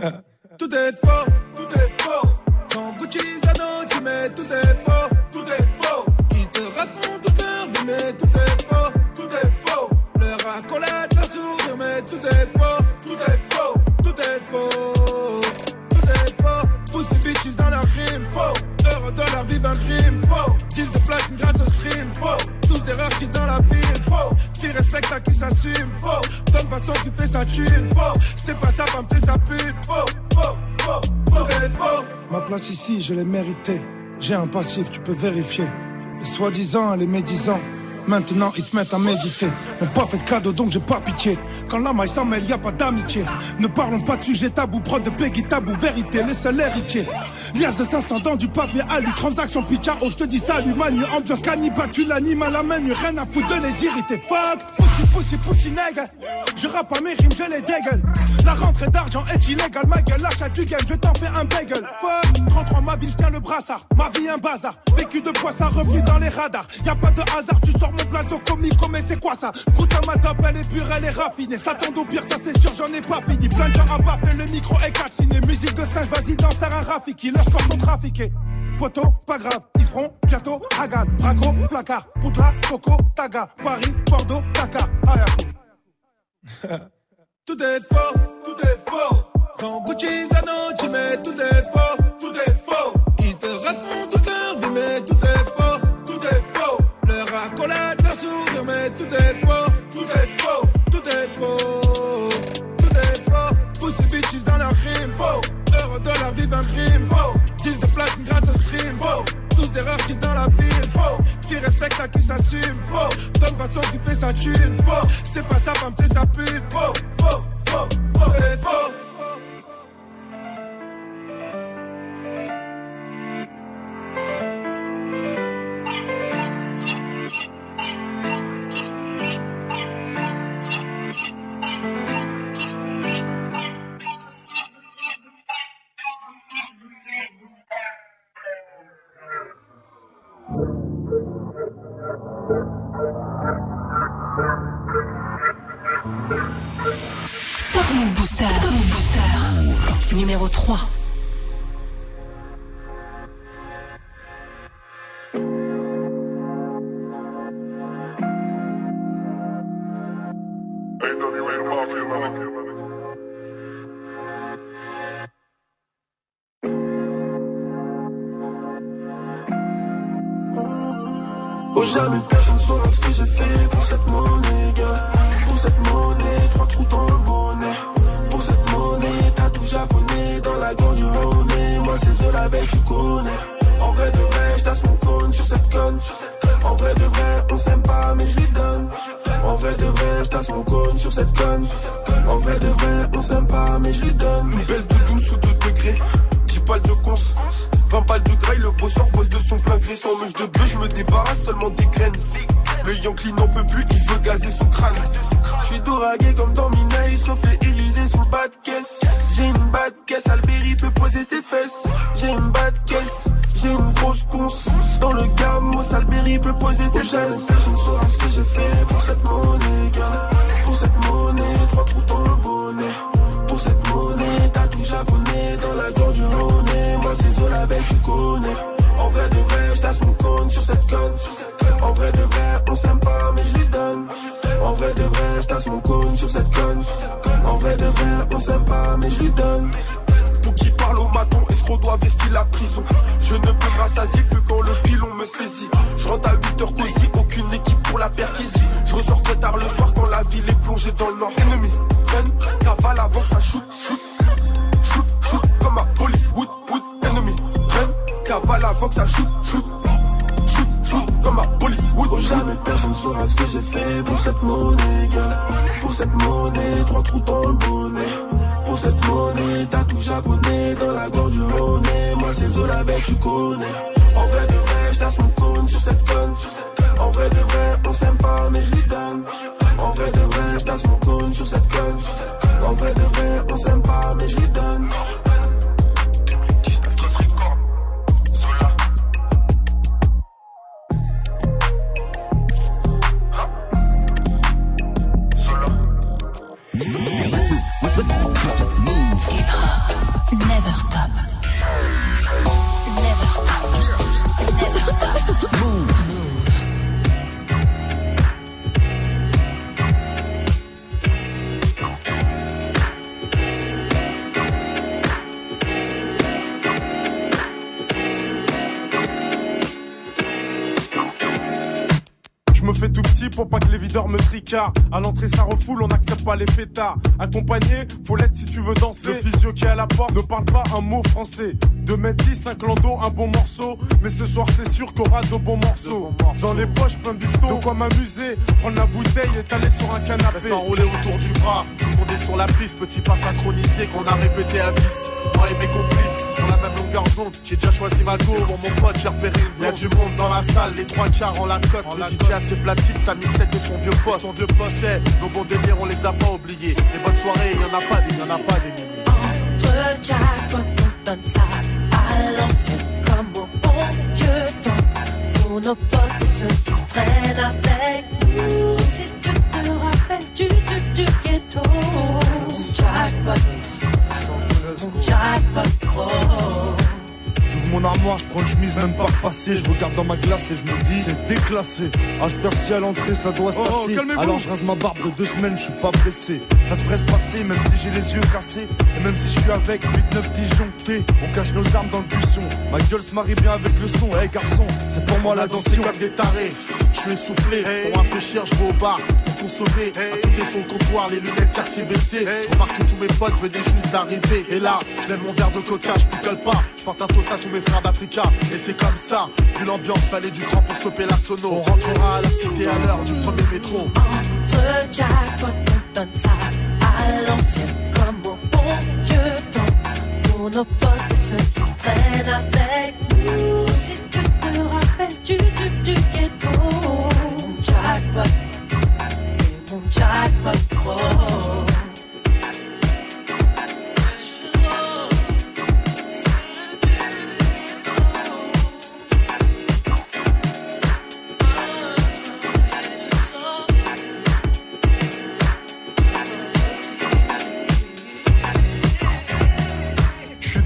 tout est faux, tout est faux. Quand Gucci Zano, tu mets tout est faux, tout est faux. Ils te racontent toute leur vie, mais tout est faux, tout est faux. Leur accolade, leur sourire, mais tout est faux, tout est faux, tout est faux, tout est faux. Tous ces bitches dans leur crime, faux. Heureux de leur vivre un crime, faux. Disent de platine grâce au stream, faux. Tous des rares qui dans la ville, faux. Qui respecte à qui s'assume, faux. Donne façon qui fait sa thune, faux. C'est pas sa femme, c'est sa pute, faux, faux, faux, faux. Ma place ici, je l'ai méritée. J'ai un passif, tu peux vérifier. Les soi-disant, les médisants. Maintenant ils se mettent à méditer. M'ont pas fait de cadeau donc j'ai pas pitié. Quand la maille s'en mêle, y a pas d'amitié. Ne parlons pas de sujet tabou, prod de Peggy tabou, vérité, les seuls héritiers. Lias de 500 dans du papier alu, transaction pitcha, oh je te dis salut manu, ambiance cannibale, tu l'animes à la main, rien à foutre de les irriter. Fuck, pussy, pussy, pussy, nègre. Je rappe à mes rimes, je les dégueule. La rentrée d'argent est illégale, ma gueule, l'achat du game, je t'en fais un bagel. Fuck, 33 ma ville, tiens le brassard. Ma vie un bazar, vécu de quoi ça dans les radars. Y a pas de hasard, tu sors blason comico, mais c'est quoi ça? Écoute ma top, elle est pure, elle est raffinée. Ça tombe au pire, ça c'est sûr, j'en ai pas fini. Plein de gens à baffer, le micro est calciné. Musique de singe, vas-y, danse, t'as un Rafiki. Leurs corps sont trafiqués. Poto, pas grave, ils seront bientôt Hagan, Braco, placard, Poutla, Coco, Taga, Paris, Bordeaux. Ah, yeah. tout est faux, tout est faux. Quand Gucci Zanotti, mais tout est faux, tout est faux. Ils te racontent Tous des rares qui dans la ville. Qui respecte à qui s'assume, faux. Donne façon qui fait sa thune. C'est pas sa femme, c'est sa pute, faux, faux, faux, faux. 3. J'tasse mon cône sur cette conne. En vrai de vrai, on s'aime pas, mais je lui donne. Une belle doudoune sous 2 degrés. 10 balles de cons. 20 balles de graille, le bosseur bosse de son plein gré sans mèche de bœuf, je me débarrasse seulement des graines. Le Yankee n'en peut plus, il veut gazer son crâne. Je suis doragué comme dans Minaïs, reflet Élysée sous le bas de caisse. J'ai une bas de caisse, Albéry peut poser ses fesses. J'ai une bas de caisse, j'ai une grosse conce. Dans le gamos, Albéry peut poser ses fesses. Personne saura ce que j'ai fait pour cette monnaie, gars. Pour cette monnaie, trois trous dans le bonnet. Pour cette monnaie, t'as tout japonais dans la honey. En vrai de vrai, j'tasse mon cône sur cette conne. En vrai de vrai, on s'aime pas, mais je lui donne. En vrai de vrai, j'tasse mon cône sur cette conne. En vrai de vrai, on s'aime pas, mais je lui donne. Pour qui parle au maton, escroc doit vestir la prison. Je ne peux rassasier que quand le pilon me saisit. Je rentre à 8h cosy, aucune équipe pour la perquisition. Je ressors très tard le soir quand la ville est plongée dans le nord. Ennemi, run, cavale avant que ça shoot, shoot. Shoot, shoot, comme à Bollywood, avant que ça shoot, shoot. Shoot, comme à Bollywood. Oh, jamais personne saura ce que j'ai fait pour cette monnaie. Pour cette monnaie, trois trous dans le bonnet. Pour cette monnaie, t'as tout japonais dans la gorge du honey. Moi c'est Zola belle, tu connais. En vrai de vrai, j'tasse mon cône sur cette conne. En vrai de vrai, on s'aime pas, mais je lui donne. En vrai de vrai, j'tasse mon cône sur cette conne. En vrai de vrai, on s'aime pas, mais je lui donne. Never Stop. Tricardent. À l'entrée, ça refoule, on n'accepte pas les fêtards. Accompagné, faut l'être si tu veux danser. Le physio qui est à la porte ne parle pas un mot français. 2 mètres 10, un clando, un bon morceau. Mais ce soir, c'est sûr qu'on aura de bons morceaux. Dans les poches, plein de bifton. De quoi m'amuser, prendre la bouteille et t'aller sur un canapé. Reste enroulé autour du bras, tout le monde est sur la piste. Petit pas synchronisé qu'on a répété à 10. Moi et mes complices, sur la même longueur longueur d'onde. J'ai déjà choisi ma go, pour mon pote, j'ai repéré Y'a du monde dans la salle, les trois quarts en Lacoste. En le DJ a ses platines, sa mixette de son vieux poste. Son vieux poste, c'est nos bons délires, on les a pas oubliés. Les bonnes soirées, y'en a pas des, y'en a pas des milliers. Entre jackpot, on donne ça à l'ancienne comme au bon vieux temps. Pour nos potes et ceux qui traînent avec nous. Si tu te rappelles du, du, du ghetto. Jackpot, jackpot, oh. Mon armoire, je prends une chemise même pas repassée. Je regarde dans ma glace et je me dis c'est déclassé. À cette heure-ci à l'entrée, ça doit se Oh, tasser. calmez-vous. Alors je rase ma barbe de deux semaines, je suis pas blessé. Ça devrait se passer, même si j'ai les yeux cassés. Et même si je suis avec 8-9 disjonctés. On cache nos armes dans le buisson. Ma gueule se marie bien avec le son. Hey garçon, c'est pour moi la comme des tarés. Je suis essoufflé, pour rafraîchir, je vais au bar. Pour consommer, à côté le comptoir, les lunettes quartier baissées. Remarque que tous mes potes venaient juste d'arriver. Et là, je lève mon verre de coca, je pas. Je porte un toast à tous mes frères d'Africa. Et c'est comme ça, vu l'ambiance, fallait du grand pour stopper la sono. On rentrera à la cité à l'heure du premier métro. Entre jackpot, on donne ça à l'ancienne comme au bon vieux temps. Pour nos potes et ceux qui traînent avec nous. Si tu te rappelles du, du, du ghetto.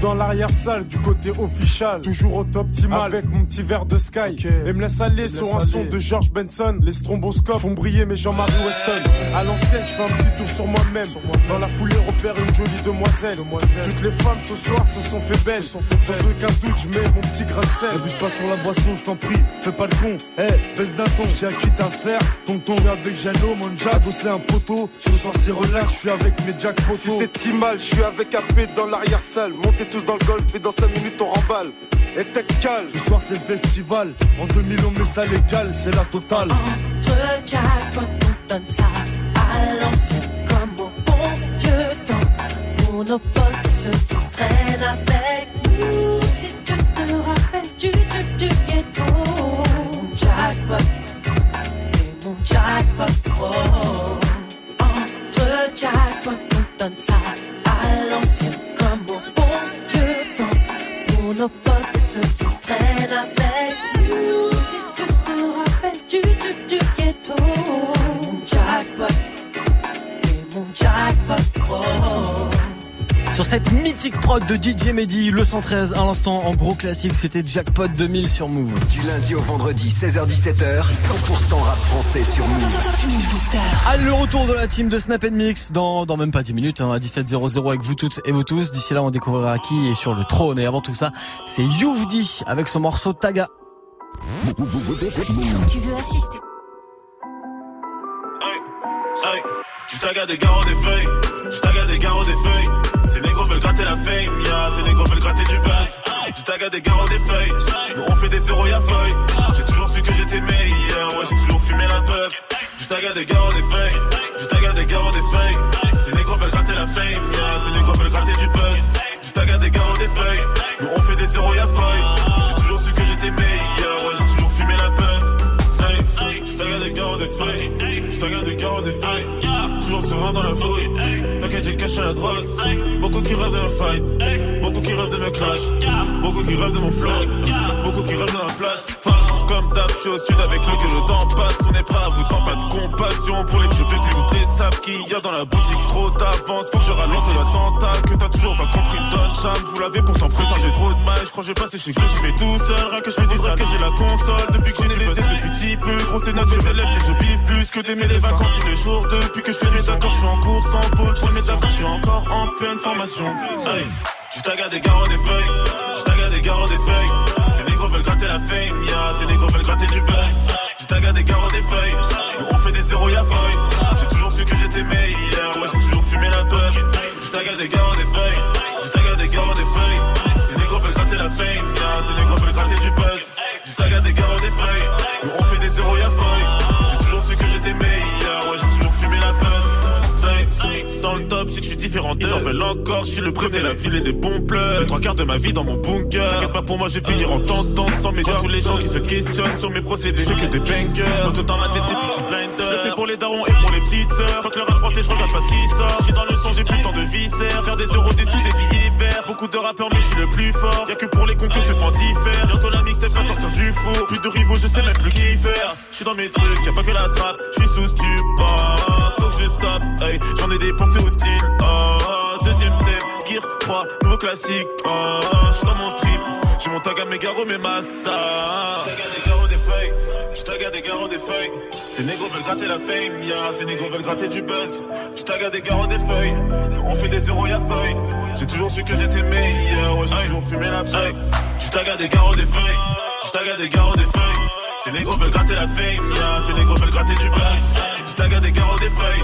Dans l'arrière-salle du côté official, toujours au top avec mon petit verre de Sky. Et me laisse aller sur un aller. son de George Benson. Les stromboscopes font briller mes Jean-Marie Weston. À l'ancienne, je fais un petit tour sur moi-même. Dans la foulée, repère une jolie demoiselle. Toutes les femmes ce soir se sont fait belles. Sans aucun doute, je mets mon petit grain de sel. Abuse pas sur la boisson, je t'en prie, fais pas le con. Eh, baisse d'un ton, j'ai à qui t'as faire. Tonton, je suis avec Jano, mon jack, bosser un poteau. Ce soir, c'est relax, je suis avec mes jack potos. Si c'est si mal, je suis avec AP dans l'arrière-salle. Montez tous dans le golf et dans 5 minutes on remballe. Et calme. Ce soir c'est festival, en 2000 on met ça légal, c'est la totale. Entre on donne ça à comme au bon vieux temps. Pour nos potes ceux traînent avec nous. Si tu te rappelles du, du, du ghetto. Mon jackpot, et mon jackpot. Entre jackpot, on donne ça à l'ancienne comme au bon vieux temps. Pour qui traînent avec nous. Si tu te rappelles ghetto. Mon jackpot, et jackpot, oh. Sur cette mythique prod de DJ Mehdi, le 113 à l'instant en gros classique, c'était Jackpot 2000 sur Move. Du lundi au vendredi, 16h-17h, 100% rap français sur Move. Allez, le retour de la team de Snap Mix dans, dans même pas 10 minutes, hein, à 17h00 avec vous toutes et vous tous. D'ici là, on découvrira qui est sur le trône. Et avant tout ça, c'est Youvdi avec son morceau Taga. Tu veux assister? Hey, tu tagas des garros des feuilles, tu tagas des garros des feuilles. Négros veulent gratter la fame, ces négros veulent gratter du buzz. Tu tagas des garros des feuilles, on fait des zéros y'a feuille. J'ai toujours su que j'étais meilleur, ouais j'ai toujours fumé la puff. Tu tagas des garros des feuilles, tu tagas des garros des feuilles. Ces négros veulent gratter la fame, yeah, ces négros veulent gratter du buzz. Tu tagas des garros des feuilles, on fait des zéros y'a feuille. J'ai toujours su que j'étais meilleur, ouais j'ai toujours fumé la puff. Je tagas des garros des feuilles, je tagas des garros des feuilles. Toujours serein dans la fouille. T'inquiète, j'ai caché la drogue. Beaucoup qui rêvent de me fight. Beaucoup qui rêvent de me clash. Beaucoup qui rêvent de mon flow. Beaucoup qui rêvent de ma place. Comme d'hab, je suis au sud avec le que le temps passe. On est prêt à vous pas de compassion pour les je te dégoûte les sables qu'il y a dans la boutique. Trop d'avance, faut que je ralente l'attentat. Que t'as toujours pas compris, Don Cham. Vous l'avez pourtant putain, j'ai trop de mal. Je crois que je vais passer chez que je fais tout seul. Rien que je fais du sale, que j'ai la console. Depuis que j'ai baisses depuis petit peu. Gros, c'est notre je mais je biffe plus que d'aimer les vacances tous les jours. Depuis que je fais mes accords, je suis en course en pôle. Je mes accords, je suis encore en pleine formation. Tagas des garros des feuilles, je tagas des garros des feuilles. Gratter la fame, yeah, ces négros veulent gratter du buzz. Je tagas des garros des feuilles, on fait des zéros y'a feuille. J'ai toujours su que j'étais meilleur, ouais j'ai toujours fumé la puff. Je tagas des garros des feuilles, je tagas des garros des feuilles. Ces négros veulent gratter la fame, yeah, ces négros veulent gratter du buzz. Je tagas des garros des feuilles, différent d'eux. Ils en veulent encore, je suis le préfet, la ville et des bons pleurs. Les trois quarts de ma vie dans mon bunker. T'inquiète pas pour moi, je vais finir en tendance sans médias. Tous les gens qui se questionnent sur mes procédés, je que des bangers. Tout dans ma tête, c'est petit blinder. Je le fais pour les darons et pour les petites sœurs. Faut que le rap français, je regarde pas ce qui sort. Je suis dans le son, j'ai plus temps de viscères. Faire des euros, des sous, des billets verts. Beaucoup de rappeurs, mais je suis le plus fort. Y'a que pour les concours, ce temps diffère. Bientôt la mixtape va sortir du four. Plus de rivaux, je sais même plus qui faire. Je suis dans mes trucs, y'a pas que la trappe. Je suis sous stupor. Hey. J'en ai dépensé au style. Oh, deuxième thème, Gear 3, nouveau classique. Je suis dans mon trip. J'ai mon tag à mes garros, mes massas. Je tag à des garros, des feuilles. Je à des garros, des feuilles. Ces négros veulent gratter la fame, yeah. Ces négros veulent gratter du buzz. Je à des garros, des feuilles. On fait des zéros, y'a feuille. J'ai toujours su que j'étais meilleur, ouais, j'ai toujours fumé la pipe. Je tag à des garros, des feuilles. Je à des garros, des feuilles. Ces négros veulent gratter la fame, yeah. Ces négros veulent gratter du buzz. Je tag à des garros, des feuilles.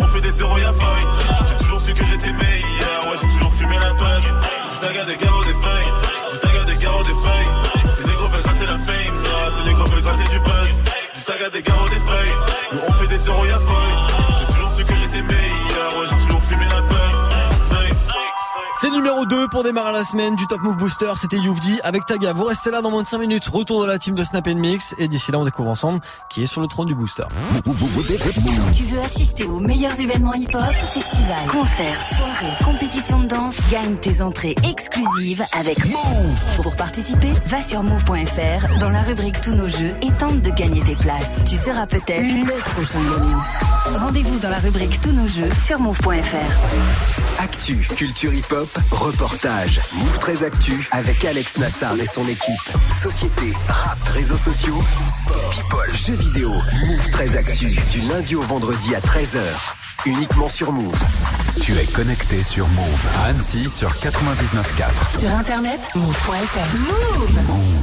On fait des zéros, y'a feuille. J'ai toujours su que j'étais meilleur, j'ai toujours fumé la pipe. Je tag à des garros, des feuilles. À des garros, des feuilles. Ces négros veulent gratter la fame, yeah. Ces négros veulent gratter du buzz. Je tag à des garros, des feuilles. On fait des zéros, y'a feuille. J'ai toujours su que j'étais meilleur, C'est numéro 2 pour démarrer la semaine du Top Move Booster. C'était Youvdi avec Taga. Vous restez là dans moins de 5 minutes. Retour de la team de Snap Mix. Et d'ici là, on découvre ensemble qui est sur le trône du Booster. Tu veux assister aux meilleurs événements hip-hop, festivals, concerts, soirées, compétitions de danse, gagne tes entrées exclusives avec Move. Pour participer, va sur move.fr dans la rubrique Tous nos jeux et tente de gagner tes places. Tu seras peut-être le prochain gagnant. Rendez-vous dans la rubrique Tous nos jeux sur move.fr. Actu, culture hip-hop, reportage. Move 13 Actu avec Alex Nassar et son équipe. Société, rap, réseaux sociaux, sport, people, jeux vidéo. Move 13 Actu du lundi au vendredi à 13h. Uniquement sur Move. Tu es connecté sur Move à Annecy sur 99.4. Sur internet, move.fr. Move.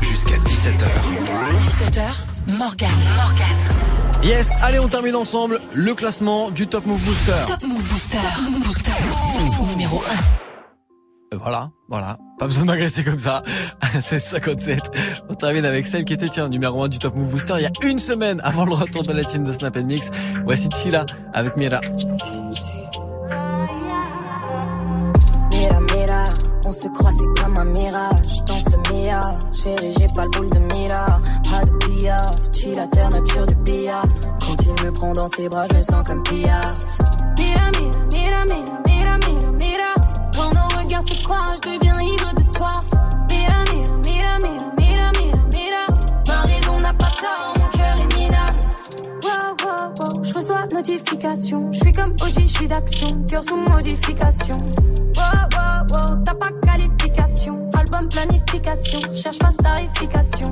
Jusqu'à 17h. 17h, Morgan. Morgan. Yes, allez, on termine ensemble le classement du Top Move Booster. Top Move Booster. Top Move Booster. Move numéro 1. Euh, Voilà, voilà. Pas besoin de m'agresser comme ça. C'est 57. On termine avec celle qui était, tiens, numéro 1 du Top Move Booster il y a une semaine avant le retour de la team de Snap Mix. Voici Chila avec Mira. Mira, mira, on se croit, c'est comme un mirage. Danse le mia, chérie, j'ai pas le boule de mira. Pas de piaf, chillateur, nature du billard. Quand il me prend dans ses bras, je me sens comme piaf. Mira, mira, mira, mira, mira, mira, mira. Quand nos regards se je deviens ivre de toi. Mira, mira, mira, mira, mira, mira, mira. Ma raison n'a pas tort, mon cœur est minable. Wow, wow, wow, je reçois notification. Je suis comme OG, je suis d'action. Cœur sous modification. Wow, wow, wow, t'as pas qualification. Album Cherche pas starification.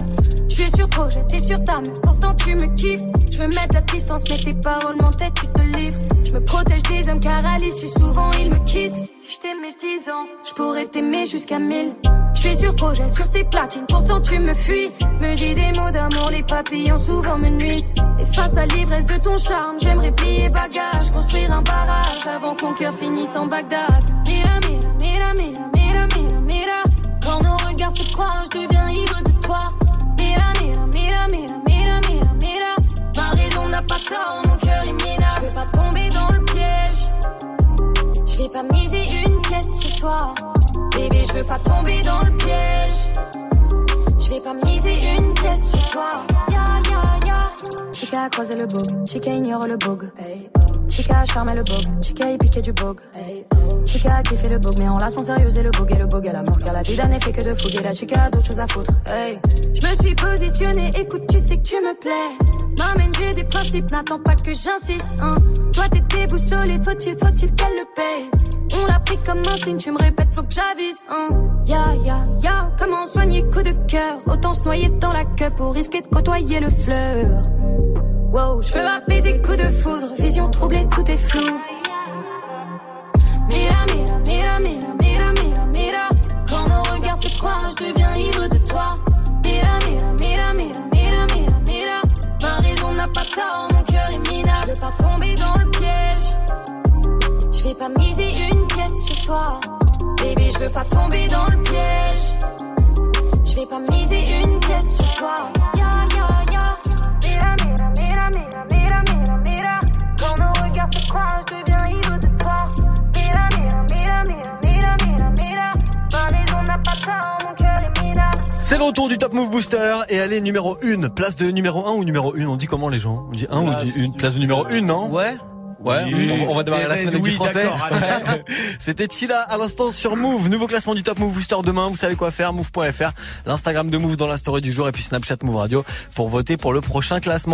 Je suis sur projet, t'es sur ta meuf. Pourtant tu me kiffes. Je veux mettre la distance, mais tes paroles m'entêtent, tu te livres. Je me protège des hommes car à l'issue, souvent ils me quittent. Si je t'aimais 10 ans, je pourrais t'aimer jusqu'à 1000. Je suis sur projet, sur tes platines. Pourtant tu me fuis. Me dis des mots d'amour, les papillons souvent me nuisent. Et face à l'ivresse de ton charme, j'aimerais plier bagage, construire un barrage avant qu'on cœur finisse en Bagdad. Mira, mira, mira, mira, Bébé, je veux pas tomber dans le piège. Je vais pas miser une pièce sur toi. Ya, ya. Chica a croisé le bug, Chica ignore le bug. Chica a charmé le bug, Chica y piqué du bug. Chica kiffé le bug, mais en relation sérieuse et le bug et le bug à la mort. Car la vie d'un effet que de fouguer. La chica a d'autres choses à foutre. Hey. Je me suis positionnée, écoute, tu sais que tu me plais. M'amène, j'ai des principes, n'attends pas que j'insiste. Hein. Toi t'es déboussolé, faut-il, faut-il qu'elle le paye. On l'a pris comme un signe, tu me répètes, faut que j'avise. Hein. Ya, ya, ya, comment soigner coup de cœur? Autant se noyer dans la queue pour risquer de côtoyer le fleur. Wow, je veux apaiser coup de foudre, vision troublée, tout est flou. Mira, mira, mira, mira, mira, mira, mira. Quand nos regards se croisent, je deviens ivre de toi. Mira, mira, mira, mira, mira, mira, mira. Ma raison n'a pas tort, mon cœur est minable. Je veux pas tomber dans le piège. Je vais pas miser une pièce sur toi. Baby, je veux pas tomber dans le piège. Je vais pas miser une pièce sur toi. Retour du Top Move Booster et elle est numéro 1. Place de numéro 1 ou numéro 1 On dit comment les gens? On dit 1 ou dit 1 Place de numéro 1, non? Ouais. Ouais, Oui. on, va démarrer la semaine avec du français. C'était Chila à l'instant sur Move. Nouveau classement du Top Move Booster demain. Vous savez quoi faire? Move.fr. L'Instagram de Move dans la story du jour et puis Snapchat Move Radio pour voter pour le prochain classement.